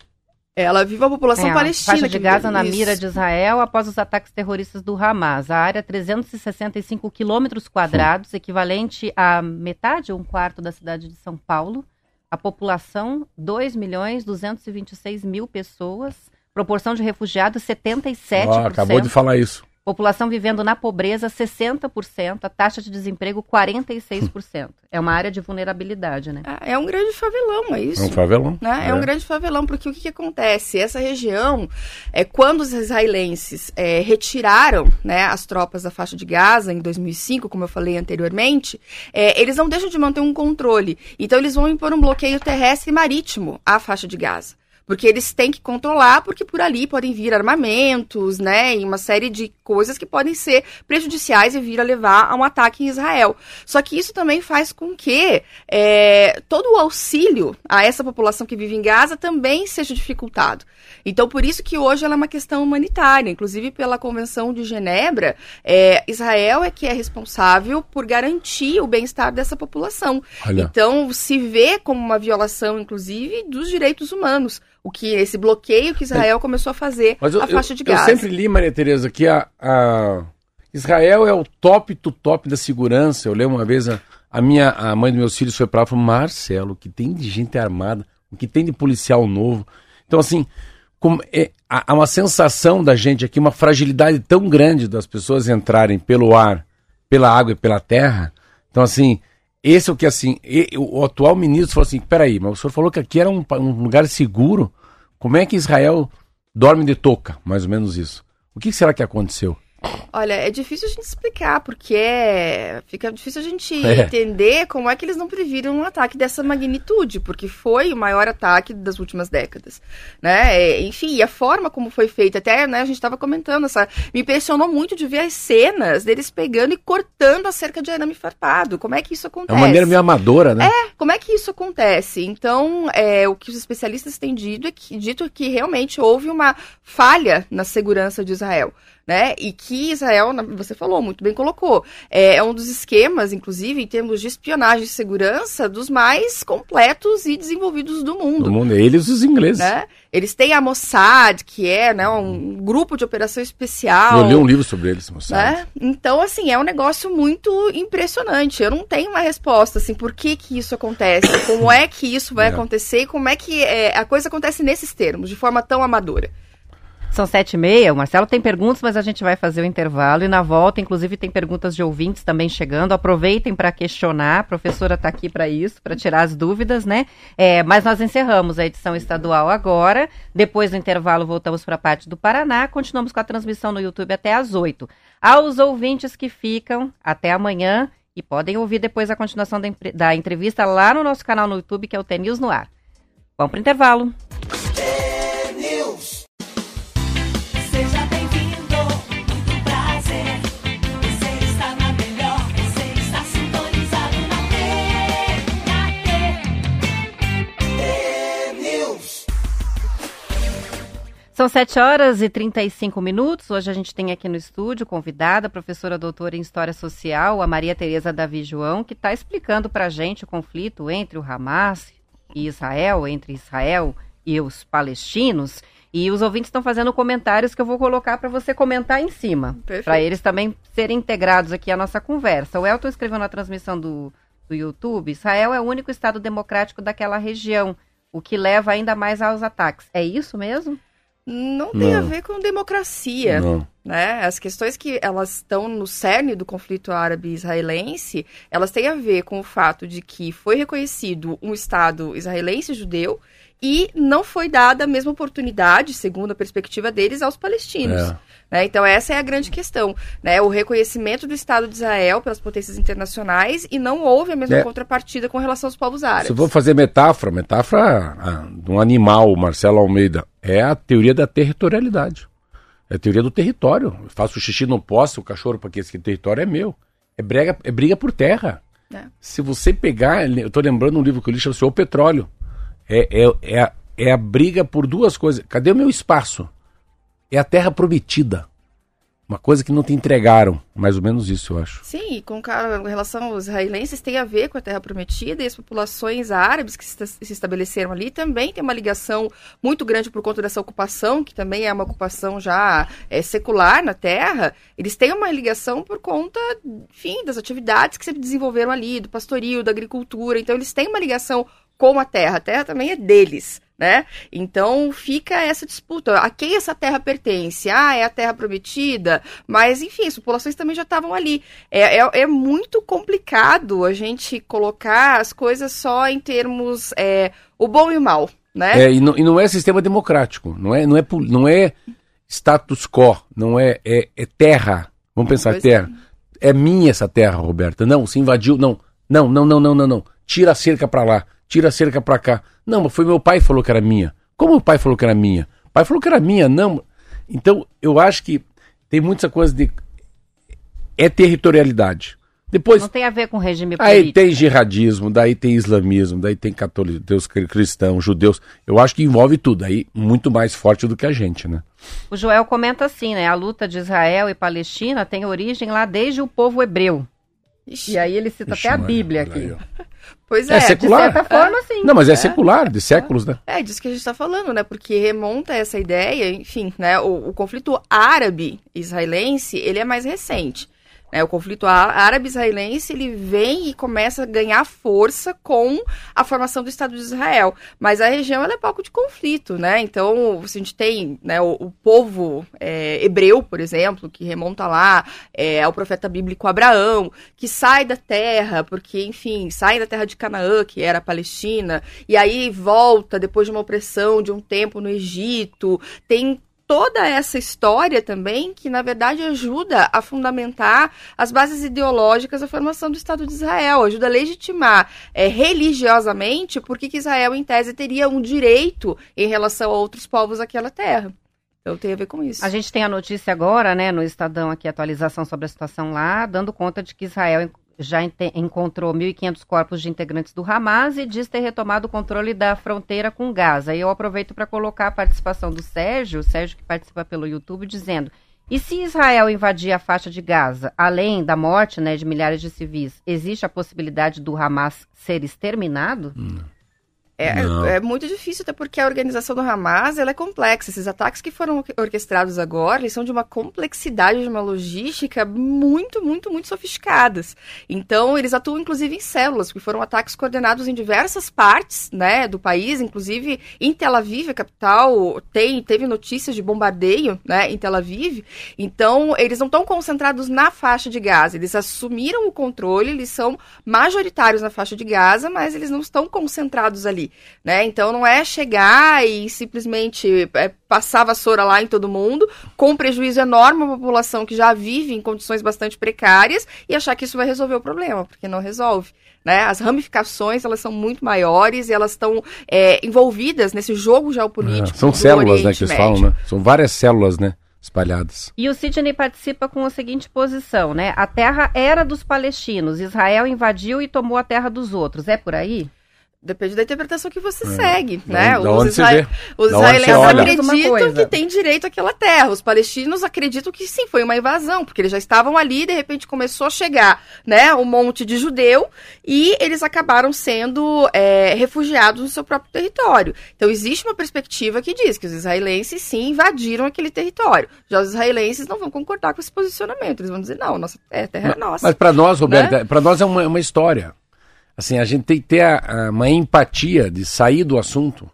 Ela vive a população é, palestina. Faixa de Gaza na mira de Israel após os ataques terroristas do Hamas. A área 365 quilômetros quadrados, equivalente a metade ou um quarto da cidade de São Paulo. A população, 2 milhões 226 mil pessoas. Proporção de refugiados, 77%. Oh, acabou de falar isso. População vivendo na pobreza, 60%. A taxa de desemprego, 46%. é uma área de vulnerabilidade, né? É, é um grande favelão, é isso. É um favelão. Né? É. é. um grande favelão, porque o que, que acontece? Essa região, é, quando os israelenses é, retiraram né, as tropas da faixa de Gaza em 2005, como eu falei anteriormente, é, eles não deixam de manter um controle. Então, eles vão impor um bloqueio terrestre e marítimo à faixa de Gaza. Porque eles têm que controlar, porque por ali podem vir armamentos, né? E uma série de coisas que podem ser prejudiciais e vir a levar a um ataque em Israel. Só que isso também faz com que é, todo o auxílio a essa população que vive em Gaza também seja dificultado. Então, por isso que hoje ela é uma questão humanitária. Inclusive, pela Convenção de Genebra, é, Israel é que é responsável por garantir o bem-estar dessa população. Olha. Então, se vê como uma violação, inclusive, dos direitos humanos. O que esse bloqueio que Israel começou a fazer Mas eu, a faixa de Gaza. Eu sempre li, Maria Tereza, que a, a, Israel é o top do top da segurança. Eu lembro uma vez a, a minha a mãe dos meus filhos foi para lá e falou: Marcelo, o que tem de gente armada, o que tem de policial novo. Então, assim, como é, há uma sensação da gente aqui, uma fragilidade tão grande das pessoas entrarem pelo ar, pela água e pela terra. Então, assim, esse é o que, assim, o, atual ministro falou assim: peraí, mas o senhor falou que aqui era um, um lugar seguro. Como é que Israel dorme de touca? Mais ou menos isso. O que será que aconteceu? Olha, é difícil a gente explicar, porque é... fica difícil a gente é. entender como é que eles não previram um ataque dessa magnitude, porque foi o maior ataque das últimas décadas, né? É, enfim, a forma como foi feita, até né, a gente estava comentando, essa... me impressionou muito de ver as cenas deles pegando e cortando a cerca de arame farpado. Como é que isso acontece? É uma maneira meio amadora, né? É, como é que isso acontece? Então, é, o que os especialistas têm dito é que, dito é que realmente houve uma falha na segurança de Israel né? E que Israel, você falou, muito bem colocou, é, é, um dos esquemas, inclusive, em termos de espionagem e segurança, dos mais completos e desenvolvidos do mundo. Do mundo, eles os ingleses. Né? Eles têm a Mossad, que é né, um grupo de operação especial. Eu li um livro sobre eles, Mossad. Né? Então, assim, é um negócio muito impressionante. Eu não tenho uma resposta, assim, por que que isso acontece, como é que isso vai é. acontecer e como é que é, a coisa acontece nesses termos, de forma tão amadora. São sete e meia. O Marcelo tem perguntas, mas a gente vai fazer o intervalo. E na volta, inclusive, tem perguntas de ouvintes também chegando. Aproveitem para questionar. A professora está aqui para isso, para tirar as dúvidas, né? É, mas nós encerramos a edição estadual agora. Depois do intervalo, voltamos para a parte do Paraná. Continuamos com a transmissão no YouTube até às oito. Aos ouvintes que ficam, até amanhã. E podem ouvir depois a continuação da, da entrevista lá no nosso canal no YouTube, que é o TNews no ar. Vamos para o intervalo. São 7 horas e 35 minutos. Hoje a gente tem aqui no estúdio convidada a professora doutora em História Social, a Maria Tereza Davi João, que está explicando para a gente o conflito entre o Hamas e Israel, entre Israel e os palestinos. E os ouvintes estão fazendo comentários que eu vou colocar para você comentar em cima, para eles também serem integrados aqui à nossa conversa. O Elton escreveu na transmissão do, do YouTube: Israel é o único Estado democrático daquela região, o que leva ainda mais aos ataques. É isso mesmo? Não tem a ver com democracia. Não. Né? As questões que elas estão no cerne do conflito árabe-israelense, elas têm a ver com o fato de que foi reconhecido um Estado israelense judeu e não foi dada a mesma oportunidade, segundo a perspectiva deles, aos palestinos. É. Né? Então, essa é a grande questão. Né? O reconhecimento do Estado de Israel pelas potências internacionais e não houve a mesma é. contrapartida com relação aos povos árabes. Se eu vou fazer metáfora, metáfora ah, de um animal, Marcelo Almeida, é a teoria da territorialidade. É a teoria do território. Eu faço xixi no poste, o cachorro, porque esse território é meu. É briga, é briga por terra. É. Se você pegar, eu estou lembrando um livro que eu li, chama-se O Petróleo. É, é, é, a, é a briga por duas coisas. Cadê o meu espaço? É a terra prometida. Uma coisa que não te entregaram, mais ou menos isso, eu acho. Sim, com relação aos israelenses, tem a ver com a Terra Prometida e as populações árabes que se estabeleceram ali também tem uma ligação muito grande por conta dessa ocupação, que também é uma ocupação já é, secular na Terra. Eles têm uma ligação por conta, enfim, das atividades que se desenvolveram ali, do pastorio, da agricultura. Então, eles têm uma ligação com a terra. A terra também é deles, né? Então fica essa disputa. A quem essa terra pertence? Ah, é a terra prometida? Mas, enfim, as populações também já estavam ali. É, é, é, muito complicado a gente colocar as coisas só em termos é, o bom e o mal, né? É, e, não, e não é sistema democrático, não é, não é, não é status quo, não é, é, é terra. Vamos pensar, pois terra. É. é minha essa terra, Roberta. Não, se invadiu. Não, não, não, não, não, não, não. Tira a cerca para lá tira a cerca para cá. Não, mas foi meu pai que falou que era minha. Como o pai falou que era minha? O pai falou que era minha, não. Então, eu acho que tem muita coisa de. É territorialidade. Depois, não tem a ver com regime político. Aí tem jihadismo, daí tem islamismo, daí tem católicos, Deus cristãos, judeus. Eu acho que envolve tudo, aí muito mais forte do que a gente, né? O Joel comenta assim, né? A luta de Israel e Palestina tem origem lá desde o povo hebreu. Ixi. E aí ele cita Ixi, até a Bíblia aqui. Pois é, é secular. de certa forma, sim. Não, mas é, é. secular, de séculos, né? É, disso que a gente está falando, né? Porque remonta essa ideia, enfim, né? O, o conflito árabe-israelense, ele é mais recente. É, o conflito árabe-israelense ele vem e começa a ganhar força com a formação do Estado de Israel. Mas a região é palco de conflito, né? Então, a gente tem né, o, o povo é, hebreu, por exemplo, que remonta lá é, ao profeta bíblico Abraão, que sai da terra, porque, enfim, sai da terra de Canaã, que era a Palestina, e aí volta depois de uma opressão de um tempo no Egito. Tem toda essa história também que, na verdade, ajuda a fundamentar as bases ideológicas da formação do Estado de Israel, ajuda a legitimar é, religiosamente por que Israel, em tese, teria um direito em relação a outros povos daquela terra. Então tem a ver com isso. A gente tem a notícia agora, né, no Estadão aqui, atualização sobre a situação lá, dando conta de que Israel já encontrou 1.500 corpos de integrantes do Hamas e diz ter retomado o controle da fronteira com Gaza. E eu aproveito para colocar a participação do Sérgio, o Sérgio que participa pelo YouTube, dizendo: e se Israel invadir a faixa de Gaza, além da morte né, de milhares de civis, existe a possibilidade do Hamas ser exterminado? Hum. É, é, muito difícil, até porque a organização do Hamas ela é complexa. Esses ataques que foram orquestrados agora, eles são de uma complexidade, de uma logística muito, muito, muito sofisticadas. Então, eles atuam, inclusive, em células, porque foram ataques coordenados em diversas partes né, do país, inclusive em Tel Aviv, a capital, tem, teve notícias de bombardeio né, em Tel Aviv. Então, eles não estão concentrados na faixa de Gaza. Eles assumiram o controle, eles são majoritários na faixa de Gaza, mas eles não estão concentrados ali né? Então não é chegar e simplesmente é, passar vassoura lá em todo mundo, com prejuízo enorme à população que já vive em condições bastante precárias e achar que isso vai resolver o problema, porque não resolve. Né? As ramificações elas são muito maiores e elas estão é, envolvidas nesse jogo geopolítico. É, são células, Oriente né, que eles falam, né? São várias células, né? espalhadas. E o Sidney participa com a seguinte posição, né? A terra era dos palestinos, Israel invadiu e tomou a terra dos outros. É por aí? Depende da interpretação que você é. segue, né? Da os, isra... os israelenses acreditam que tem direito àquela terra. Os palestinos acreditam que sim, foi uma invasão, porque eles já estavam ali e de repente começou a chegar, né, um monte de judeu e eles acabaram sendo é, refugiados no seu próprio território. Então existe uma perspectiva que diz que os israelenses sim invadiram aquele território. Já os israelenses não vão concordar com esse posicionamento. Eles vão dizer não, nossa é, terra é nossa. Mas para nós, Roberto, né? para nós é uma, uma história assim, a gente tem que ter a, a, uma empatia de sair do assunto,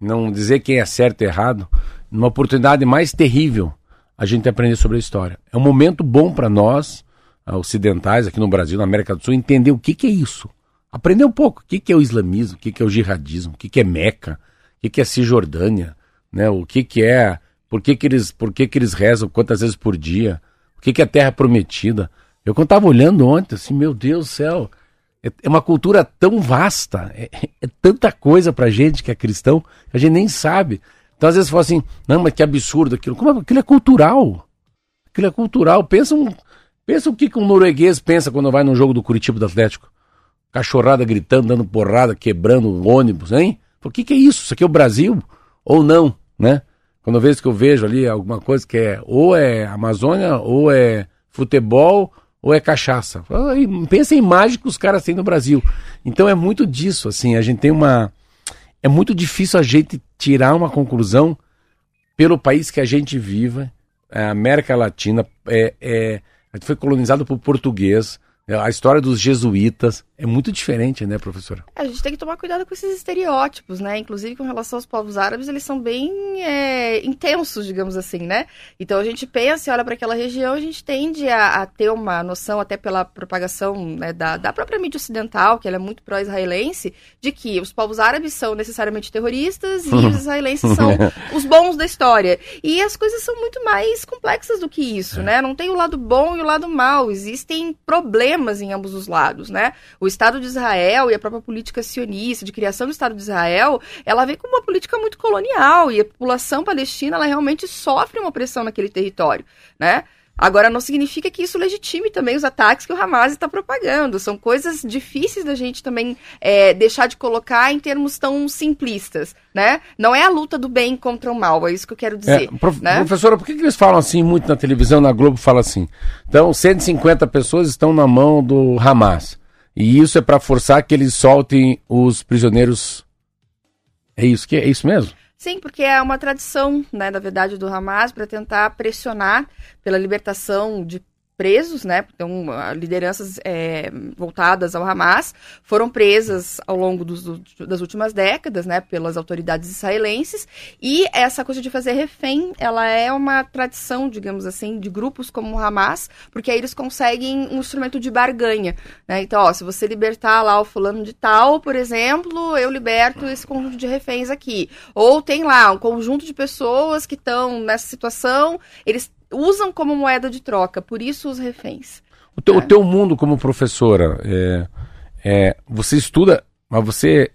não dizer quem é certo e errado, numa oportunidade mais terrível a gente aprender sobre a história. É um momento bom para nós, ah, ocidentais, aqui no Brasil, na América do Sul, entender o que, que é isso. Aprender um pouco o que, que é o islamismo, o que, que é o jihadismo, o que, que é Meca, o que, que é Cisjordânia, né? o que, que é, por que, que, eles, por que, que eles rezam quantas vezes por dia, o que, que é terra prometida. Eu quando estava olhando ontem, assim, meu Deus do céu, é, uma cultura tão vasta, é, é tanta coisa pra gente que é cristão, que a gente nem sabe. Então às vezes fala assim, não, mas que absurdo aquilo. Como é, aquilo é cultural. Aquilo é cultural. Pensa, um, pensa o que, que um norueguês pensa quando vai num jogo do Curitiba do Atlético. Cachorrada gritando, dando porrada, quebrando ônibus, hein? O que, que é isso? Isso aqui é o Brasil? Ou não, né? Quando eu vejo que eu vejo ali alguma coisa que é ou é Amazônia, ou é futebol, ou é cachaça? Pensa em mágica que os caras têm no Brasil. Então é muito disso, assim, a gente tem uma. É muito difícil a gente tirar uma conclusão pelo país que a gente vive. A América Latina é, é, foi colonizado por português. É, a história dos jesuítas é muito diferente, né, professora? A gente tem que tomar cuidado com esses estereótipos, né? Inclusive com relação aos povos árabes, eles são bem é, intensos, digamos assim, né? Então a gente pensa e olha para aquela região, a gente tende a, a, ter uma noção, até pela propagação né, da, da própria mídia ocidental, que ela é muito pró-israelense, de que os povos árabes são necessariamente terroristas e os israelenses são os bons da história. E as coisas são muito mais complexas do que isso, é. né? Não tem o lado bom e o lado mal, existem problemas problemas em ambos os lados, né? O Estado de Israel e a própria política sionista de criação do Estado de Israel, ela vem com uma política muito colonial e a população palestina ela realmente sofre uma opressão naquele território, né? Agora, não significa que isso legitime também os ataques que o Hamas está propagando. São coisas difíceis da gente também é, deixar de colocar em termos tão simplistas, né? Não é a luta do bem contra o mal, é isso que eu quero dizer. É, prof, né? Professora, por que, que eles falam assim muito na televisão, na Globo fala assim? Então, 150 pessoas estão na mão do Hamas. E isso é para forçar que eles soltem os prisioneiros. É isso que é isso mesmo? Sim, porque é uma tradição, né, na verdade, do Hamas para tentar pressionar pela libertação de presos, né? Então, lideranças é, voltadas ao Hamas foram presas ao longo dos, das últimas décadas, né? Pelas autoridades israelenses. E essa coisa de fazer refém, ela é uma tradição, digamos assim, de grupos como o Hamas, porque aí eles conseguem um instrumento de barganha, né? Então, ó, se você libertar lá o fulano de tal, por exemplo, eu liberto esse conjunto de reféns aqui. Ou tem lá um conjunto de pessoas que estão nessa situação, eles usam como moeda de troca, por isso os reféns. O teu, é. o teu mundo como professora, é, é, você estuda, mas você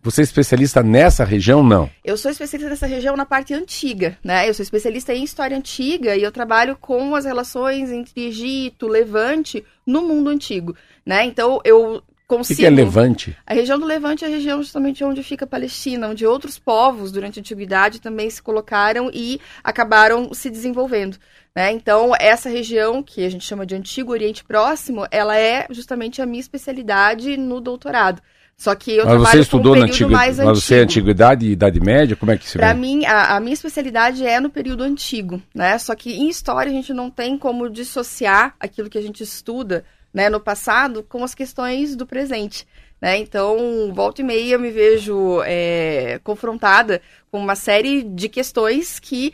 você é especialista nessa região, não? Eu sou especialista nessa região na parte antiga, né? Eu sou especialista em história antiga e eu trabalho com as relações entre Egito, Levante, no mundo antigo, né? Então eu consigo... O que, que é Levante? A região do Levante é a região justamente onde fica a Palestina, onde outros povos durante a antiguidade também se colocaram e acabaram se desenvolvendo. Né? Então, essa região, que a gente chama de Antigo Oriente Próximo, ela é justamente a minha especialidade no doutorado. Só que eu mas você estudou um na mas você é antiguidade e idade média? Como é que se Para mim, a, a, minha especialidade é no período antigo, né? Só que em história a gente não tem como dissociar aquilo que a gente estuda né, no passado com as questões do presente. Né? Então, volta e meia eu me vejo é, confrontada com uma série de questões que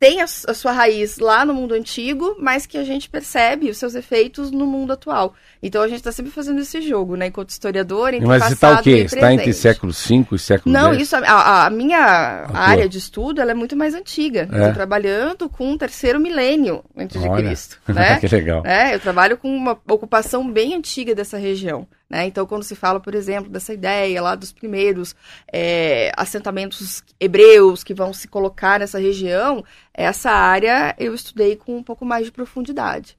tem a, a, sua raiz lá no mundo antigo, mas que a gente percebe os seus efeitos no mundo atual. Então a gente está sempre fazendo esse jogo, né? Enquanto historiador, entre mas passado está o quê? Está entre século V e século Não, X? isso a, a minha área de estudo ela é muito mais antiga. É. Estou trabalhando com o terceiro milênio antes Olha. de Cristo. Né? que legal. É, eu trabalho com uma ocupação bem antiga dessa região. Né? Então, quando se fala, por exemplo, dessa ideia lá dos primeiros é, assentamentos hebreus que vão se colocar nessa região, essa área eu estudei com um pouco mais de profundidade.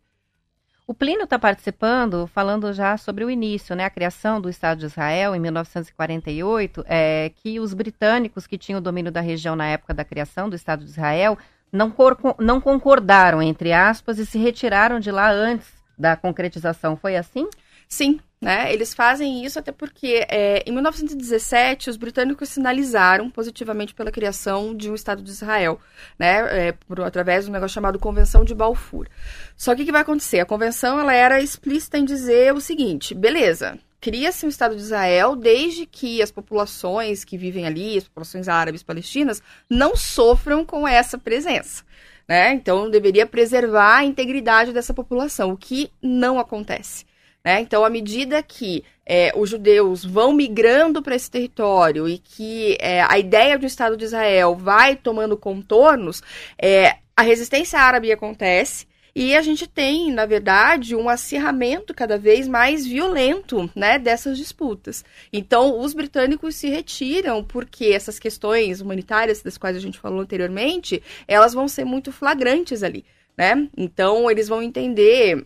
O Plínio está participando, falando já sobre o início, né, a criação do Estado de Israel em 1948, é, que os britânicos que tinham o domínio da região na época da criação do Estado de Israel não, não concordaram, entre aspas, e se retiraram de lá antes da concretização. Foi assim? Sim, né? Eles fazem isso até porque é, em 1917 os britânicos sinalizaram positivamente pela criação de um Estado de Israel, né? É, por, através de um negócio chamado Convenção de Balfour. Só que o que vai acontecer? A convenção ela era explícita em dizer o seguinte: beleza, cria-se um Estado de Israel desde que as populações que vivem ali, as populações árabes palestinas, não sofram com essa presença. Né? Então deveria preservar a integridade dessa população, o que não acontece. Né? Então, à medida que é, os judeus vão migrando para esse território e que é, a ideia do Estado de Israel vai tomando contornos, é, a resistência árabe acontece e a gente tem, na verdade, um acirramento cada vez mais violento né, dessas disputas. Então, os britânicos se retiram porque essas questões humanitárias das quais a gente falou anteriormente, elas vão ser muito flagrantes ali. Né? Então, eles vão entender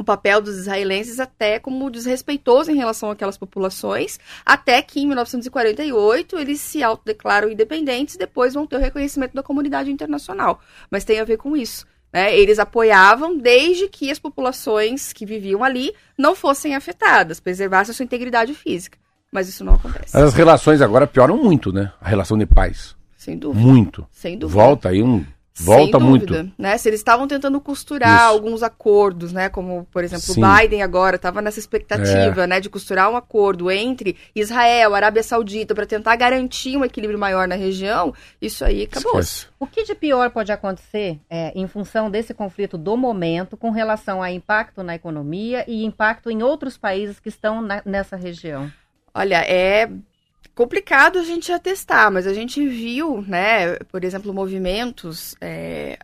o papel dos israelenses até como desrespeitoso em relação àquelas populações, até que em 1948 eles se autodeclaram independentes e depois vão ter o reconhecimento da comunidade internacional. Mas tem a ver com isso. Né? Eles apoiavam desde que as populações que viviam ali não fossem afetadas, preservassem a sua integridade física. Mas isso não acontece. As relações agora pioram muito, né? A relação de paz. Sem dúvida. Muito. Sem dúvida. Volta aí um Volta Sem dúvida, muito. Né? Se eles estavam tentando costurar Isso. alguns acordos, né? Como, por exemplo, Sim. o Biden agora estava nessa expectativa, é. né? De costurar um acordo entre Israel, Arábia Saudita, para tentar garantir um equilíbrio maior na região, isso aí acabou. -se. O que de pior pode acontecer é, em função desse conflito do momento com relação a impacto na economia e impacto em outros países que estão na, nessa região? Olha, é complicado a gente atestar, mas a gente viu, né, por exemplo, movimentos é,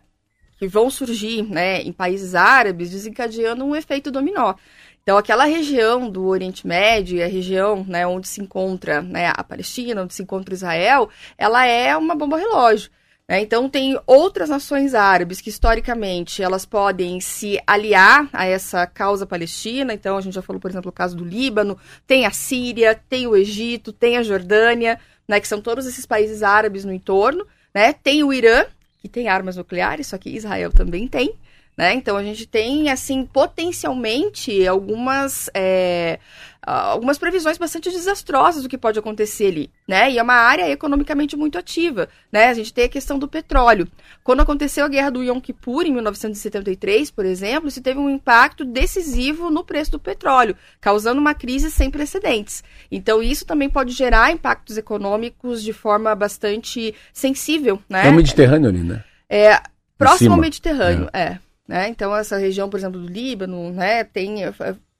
que vão surgir né, em países árabes, desencadeando um efeito dominó. Então, aquela região do Oriente Médio, a região né, onde se encontra né, a Palestina, onde se encontra Israel, ela é uma bomba relógio. Né? Então, tem outras nações árabes que, historicamente, elas podem se aliar a essa causa palestina. Então, a gente já falou, por exemplo, o caso do Líbano, tem a Síria, tem o Egito, tem a Jordânia, né, que são todos esses países árabes no entorno. Né? Tem o Irã, que tem armas nucleares, só que Israel também tem. Né? Então a gente tem, assim, potencialmente algumas, é, algumas previsões bastante desastrosas do que pode acontecer ali, né? E é uma área economicamente muito ativa, né? A gente tem a questão do petróleo. Quando aconteceu a guerra do Yom Kippur, em 1973, por exemplo, isso teve um impacto decisivo no preço do petróleo, causando uma crise sem precedentes. Então isso também pode gerar impactos econômicos de forma bastante sensível, né? É o Mediterrâneo ali, né? É, próximo ao Mediterrâneo, é. é. Né? Então, essa região, por exemplo, do Líbano, né, tem, eh,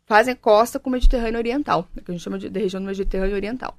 fazem costa com o Mediterrâneo Oriental, né, que a gente chama de, de região do Mediterrâneo Oriental.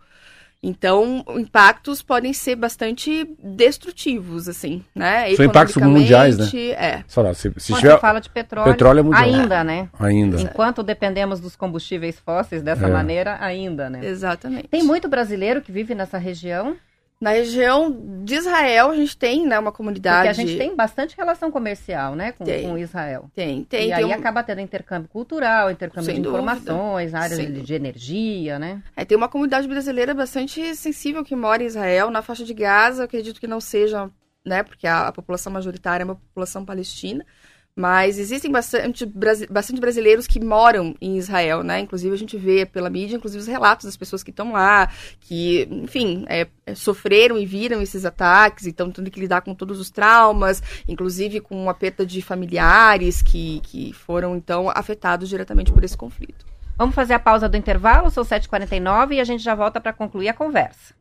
Então, impactos podem ser bastante destrutivos, assim, né? São impactos mundiais, né? É. Fala, se, se tiver... Você fala de petróleo, petróleo é mundial. ainda, né? Ainda. Enquanto dependemos dos combustíveis fósseis dessa é. maneira, ainda, né? Exatamente. Tem muito brasileiro que vive nessa região? Na região de Israel, a gente tem né, uma comunidade. Porque a gente tem bastante relação comercial né, com, com Israel. Tem, tem. E tem aí um... acaba tendo intercâmbio cultural, intercâmbio Sem de informações, áreas de, de, energia, né? É, tem uma comunidade brasileira bastante sensível que mora em Israel, na faixa de Gaza. Eu acredito que não seja, né? Porque a, a população majoritária é uma população palestina. Mas existem bastante, bastante brasileiros que moram em Israel, né? Inclusive a gente vê pela mídia, inclusive os relatos das pessoas que estão lá, que, enfim, é, é, sofreram e viram esses ataques, então tendo que lidar com todos os traumas, inclusive com a perda de familiares que, que foram, então, afetados diretamente por esse conflito. Vamos fazer a pausa do intervalo, são 7h49 e a gente já volta para concluir a conversa.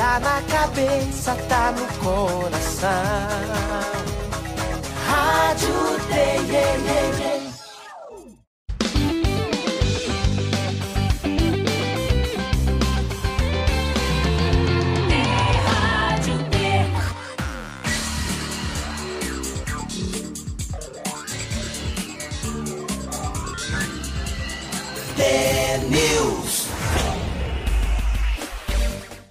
Tá na cabeça, tá no coração. Rádio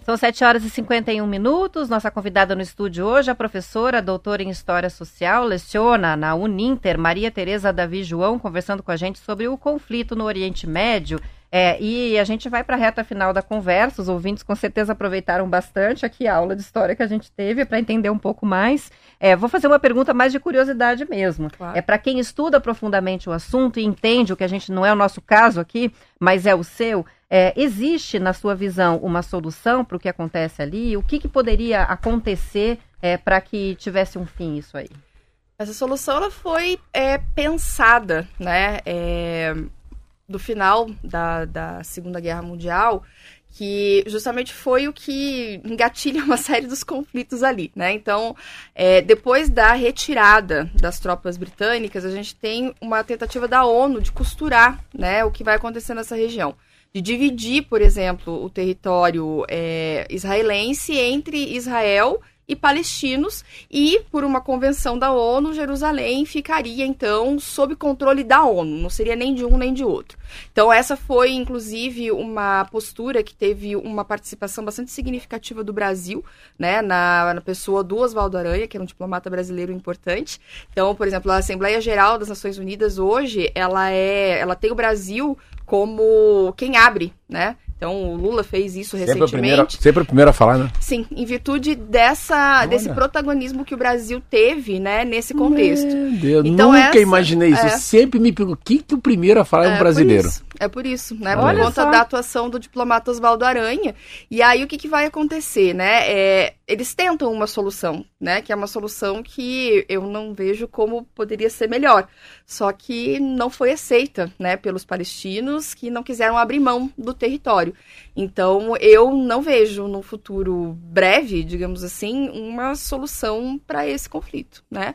São 7 horas e 51 minutos. Nossa convidada no estúdio hoje, a professora, doutora em História Social, leciona na Uninter, Maria Tereza Davi João, conversando com a gente sobre o conflito no Oriente Médio. É, e a gente vai para a reta final da conversa. Os ouvintes com certeza aproveitaram bastante aqui a aula de história que a gente teve para entender um pouco mais. É, vou fazer uma pergunta mais de curiosidade mesmo. Claro. É para quem estuda profundamente o assunto e entende o que a gente não é o nosso caso aqui, mas é o seu. É, existe, na sua visão, uma solução para o que acontece ali? O que, que poderia acontecer é, para que tivesse um fim isso aí? Essa solução ela foi é, pensada, né, é, do final da, da Segunda Guerra Mundial, que justamente foi o que engatilha uma série dos conflitos ali, né? Então, é, depois da retirada das tropas britânicas, a gente tem uma tentativa da ONU de costurar, né, o que vai acontecer nessa região de dividir, por exemplo, o território é, israelense entre Israel e palestinos, e por uma convenção da ONU, Jerusalém ficaria então sob controle da ONU, não seria nem de um nem de outro. Então, essa foi inclusive uma postura que teve uma participação bastante significativa do Brasil, né, na, na pessoa do Oswaldo Aranha, que era um diplomata brasileiro importante. Então, por exemplo, a Assembleia Geral das Nações Unidas hoje, ela é, ela tem o Brasil como quem abre, né? Então, o Lula fez isso sempre recentemente. A primeira, sempre o primeiro a falar, né? Sim, em virtude dessa, desse protagonismo que o Brasil teve, né, nesse contexto. Meu Deus, então, nunca essa, imaginei isso. É... Sempre me pergunto, quem que o primeiro a falar é, um brasileiro? Por é por isso, né? Por Olha conta só. da atuação do diplomata Oswaldo Aranha. E aí, o que, que vai acontecer, né? É, eles tentam uma solução, né? Que é uma solução que eu não vejo como poderia ser melhor. Só que não foi aceita, né? Pelos palestinos que não quiseram abrir mão do território. Então, eu não vejo no futuro breve, digamos assim, uma solução para esse conflito, né?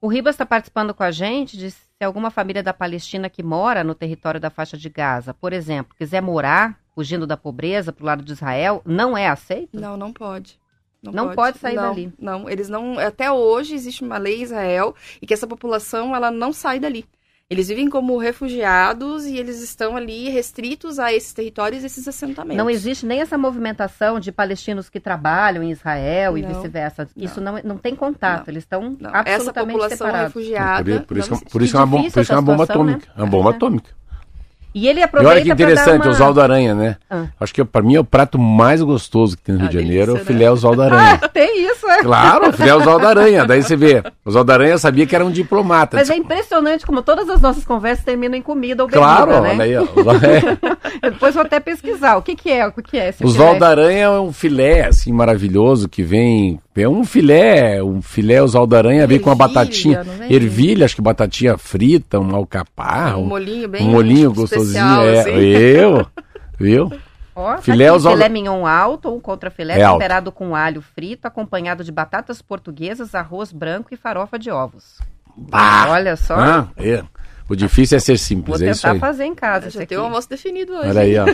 O Ribas está participando com a gente de se alguma família da Palestina que mora no território da faixa de Gaza, por exemplo, quiser morar fugindo da pobreza para o lado de Israel, não é aceito? Não, não pode. Não, não pode. pode. sair não, dali. Não, eles não. Até hoje existe uma lei em Israel e que essa população ela não sai dali. Eles vivem como refugiados e eles estão ali restritos a esses territórios, esses assentamentos. Não existe nem essa movimentação de palestinos que trabalham em Israel não, e vice-versa. Isso não, não tem contato, não, eles estão absolutamente essa população separados. refugiada. Por, por, isso, por isso, é uma, bom, por isso é uma bomba atômica. Né? É uma bomba é. atômica. E ele aproveita E olha que interessante, uma... Oswaldo Aranha, né? Ah. Acho que para mim é o prato mais gostoso que tem no Rio ah, de Janeiro, delícia, o filé né? Oswaldo Aranha. Ah, tem isso, é? Claro, o filé Oswaldo Aranha. Daí você vê, Oswaldo Aranha sabia que era um diplomata. Mas é impressionante como todas as nossas conversas terminam em comida ou bebida, claro, né? Olha aí, ó. É. Depois vou até pesquisar o que que é, o que é esse Oswaldo Aranha é um filé, assim, maravilhoso, que vem... É um filé, um filé Oswaldo Aranha vem com uma batatinha, ervilha, acho que batatinha frita, um alcaparra. Um, um molinho bem Um molinho gostosinho, é. Assim. Eu, viu? Ó, tá filé, aqui, filé mignon alto ou contra filé é temperado alto. com alho frito, acompanhado de batatas portuguesas, arroz branco e farofa de ovos. Bah! Olha só. Ah, é. O difícil é ser simples, Vou é isso aí. fazer em casa. Já tem o almoço definido hoje. Olha aí, ó.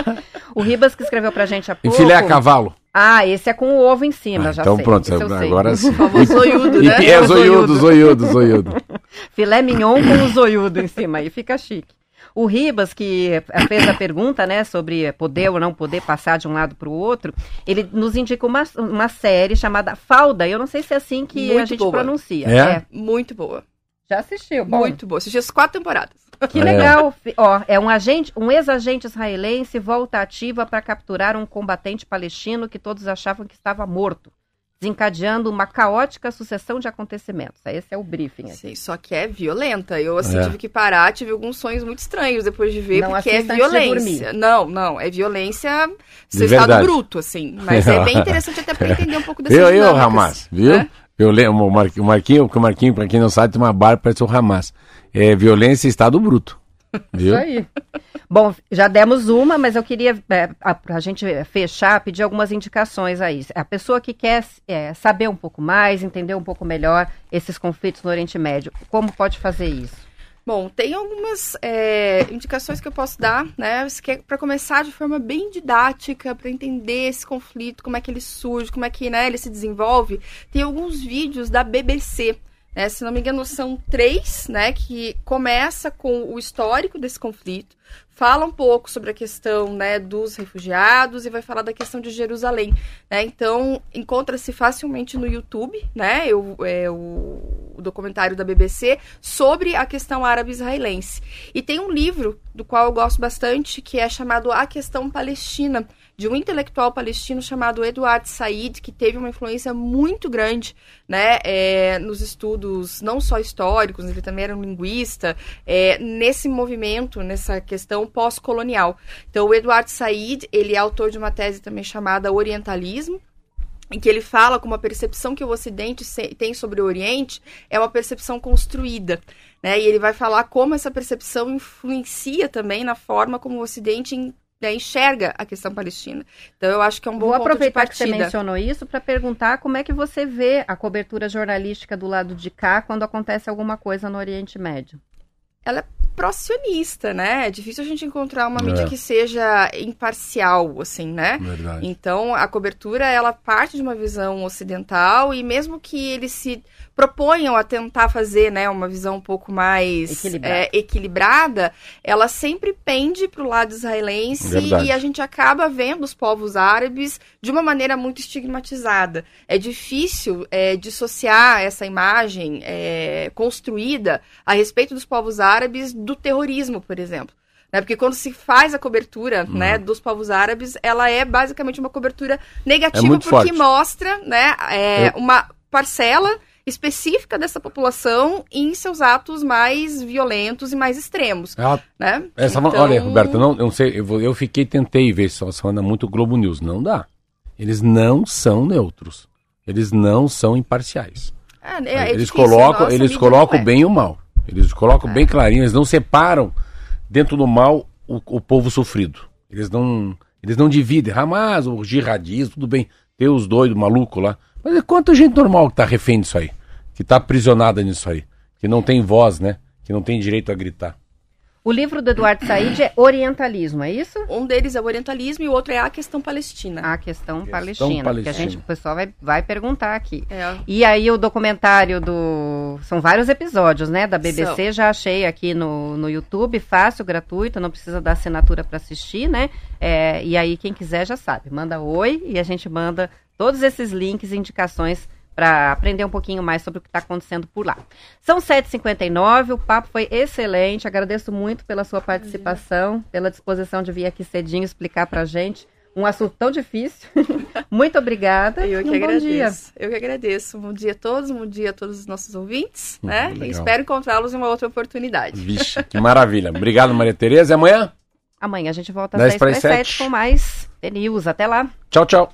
o Ribas que escreveu pra gente há pouco. E filé a cavalo. Ah, esse é com o ovo em cima, ah, já então sei. pronto, agora sim. O zoiudo, né? E, é zoiudo, zoiudo, zoiudo. Filé mignon com o zoiudo em cima, aí fica chique. O Ribas, que fez a pergunta, né, sobre poder ou não poder passar de um lado para o outro, ele nos indica uma, uma série chamada Falda. Eu não sei se é assim que Muito a gente boa. pronuncia. É? é? Muito boa. Já assistiu? Bom. Muito boa. Assisti as quatro temporadas. Que legal. É. Ó, é um agente, um ex-agente israelense volta ativa para capturar um combatente palestino que todos achavam que estava morto desencadeando uma caótica sucessão de acontecimentos. Esse é o briefing. Sim, só que é violenta. Eu assim, é. tive que parar, tive alguns sonhos muito estranhos depois de ver, não porque é violência. Não, não, é violência seu estado bruto, assim. Mas é bem interessante até para entender um pouco dessa Eu, eu, Hamas, viu? É? Eu lembro, o Marquinho, o Marquinho, para quem não sabe, tem uma barba parece o Hamas. É violência e estado bruto. Viu? Isso aí. Bom, já demos uma, mas eu queria, é, a, a, gente fechar, pedir algumas indicações aí. A pessoa que quer é, saber um pouco mais, entender um pouco melhor esses conflitos no Oriente Médio, como pode fazer isso? Bom, tem algumas é, indicações que eu posso dar, né? Para começar de forma bem didática, para entender esse conflito, como é que ele surge, como é que né, ele se desenvolve. Tem alguns vídeos da BBC né? Se não me engano, são três, né? Que começa com o histórico desse conflito, fala um pouco sobre a questão né, dos refugiados e vai falar da questão de Jerusalém. Né? Então, encontra-se facilmente no YouTube né, o, é, o, o, documentário da BBC sobre a questão árabe-israelense. E tem um livro do qual eu gosto bastante, que é chamado A Questão Palestina, de um intelectual palestino chamado Eduard Said, que teve uma influência muito grande né, é, nos estudos, não só históricos, ele também era um linguista, é, nesse movimento, nessa questão pós-colonial. Então, o Eduard Said, ele é autor de uma tese também chamada Orientalismo, em que ele fala como a percepção que o Ocidente tem sobre o Oriente é uma percepção construída. Né? E ele vai falar como essa percepção influencia também na forma como o Ocidente né, enxerga a questão palestina. Então eu acho que é um bom Vou ponto aproveitar que você mencionou isso para perguntar como é que você vê a cobertura jornalística do lado de cá quando acontece alguma coisa no Oriente Médio. Ela é pró-sionista, né? É difícil a gente encontrar uma mídia é. que seja imparcial, assim, né? Verdade. Então, a cobertura, ela parte de uma visão ocidental e mesmo que ele se proponham a tentar fazer né, uma visão um pouco mais equilibrada, é, equilibrada ela sempre pende para o lado israelense Verdade. e a gente acaba vendo os povos árabes de uma maneira muito estigmatizada. É difícil é, dissociar essa imagem é, construída a respeito dos povos árabes do terrorismo, por exemplo. Né? Porque quando se faz a cobertura uhum. né, dos povos árabes, ela é basicamente uma cobertura negativa é porque forte. mostra né, é, uma parcela específica dessa população em seus atos mais violentos e mais extremos. Ela, né? Essa, então... Olha, Roberto, não, eu não sei, eu, eu fiquei, tentei ver se você anda muito Globo News. Não dá. Eles não são neutros. Eles não são imparciais. É, é, é eles difícil, colocam, eles colocam bem e o mal. Eles colocam bem é. clarinho, eles não separam dentro do mal o, o povo sofrido. Eles não, eles não dividem. Hamas, o jihadismo, tudo bem. Tem os doidos, maluco lá. Mas é quanta gente normal que tá refém disso aí? Que tá aprisionada nisso aí? Que não tem voz, né? Que não tem direito a gritar. O livro do Eduardo Said é Orientalismo, é isso? Um deles é o Orientalismo e o outro é a questão palestina. A questão, Questão palestina, porque a palestina. gente, o pessoal vai, vai perguntar aqui. É. E aí o documentário do. São vários episódios, né? Da BBC, já achei aqui no, no YouTube, fácil, gratuito, não precisa dar assinatura para assistir, né? É, e aí, quem quiser já sabe, manda oi e a gente manda todos esses links e indicações para aprender um pouquinho mais sobre o que está acontecendo por lá. São 7h59, o papo foi excelente, agradeço muito pela sua participação, pela disposição de vir aqui cedinho explicar para gente um assunto tão difícil. muito obrigada. Eu e que um bom dia. agradeço. Eu que agradeço. Bom dia a todos, bom dia a todos os nossos ouvintes, Hum, né? legal. E espero encontrá-los em uma outra oportunidade. Vixe, que maravilha. Obrigado, Maria Tereza. E amanhã? Amanhã a gente volta às 10 10 para para as 7 7. com mais The News. Até lá. Tchau, tchau.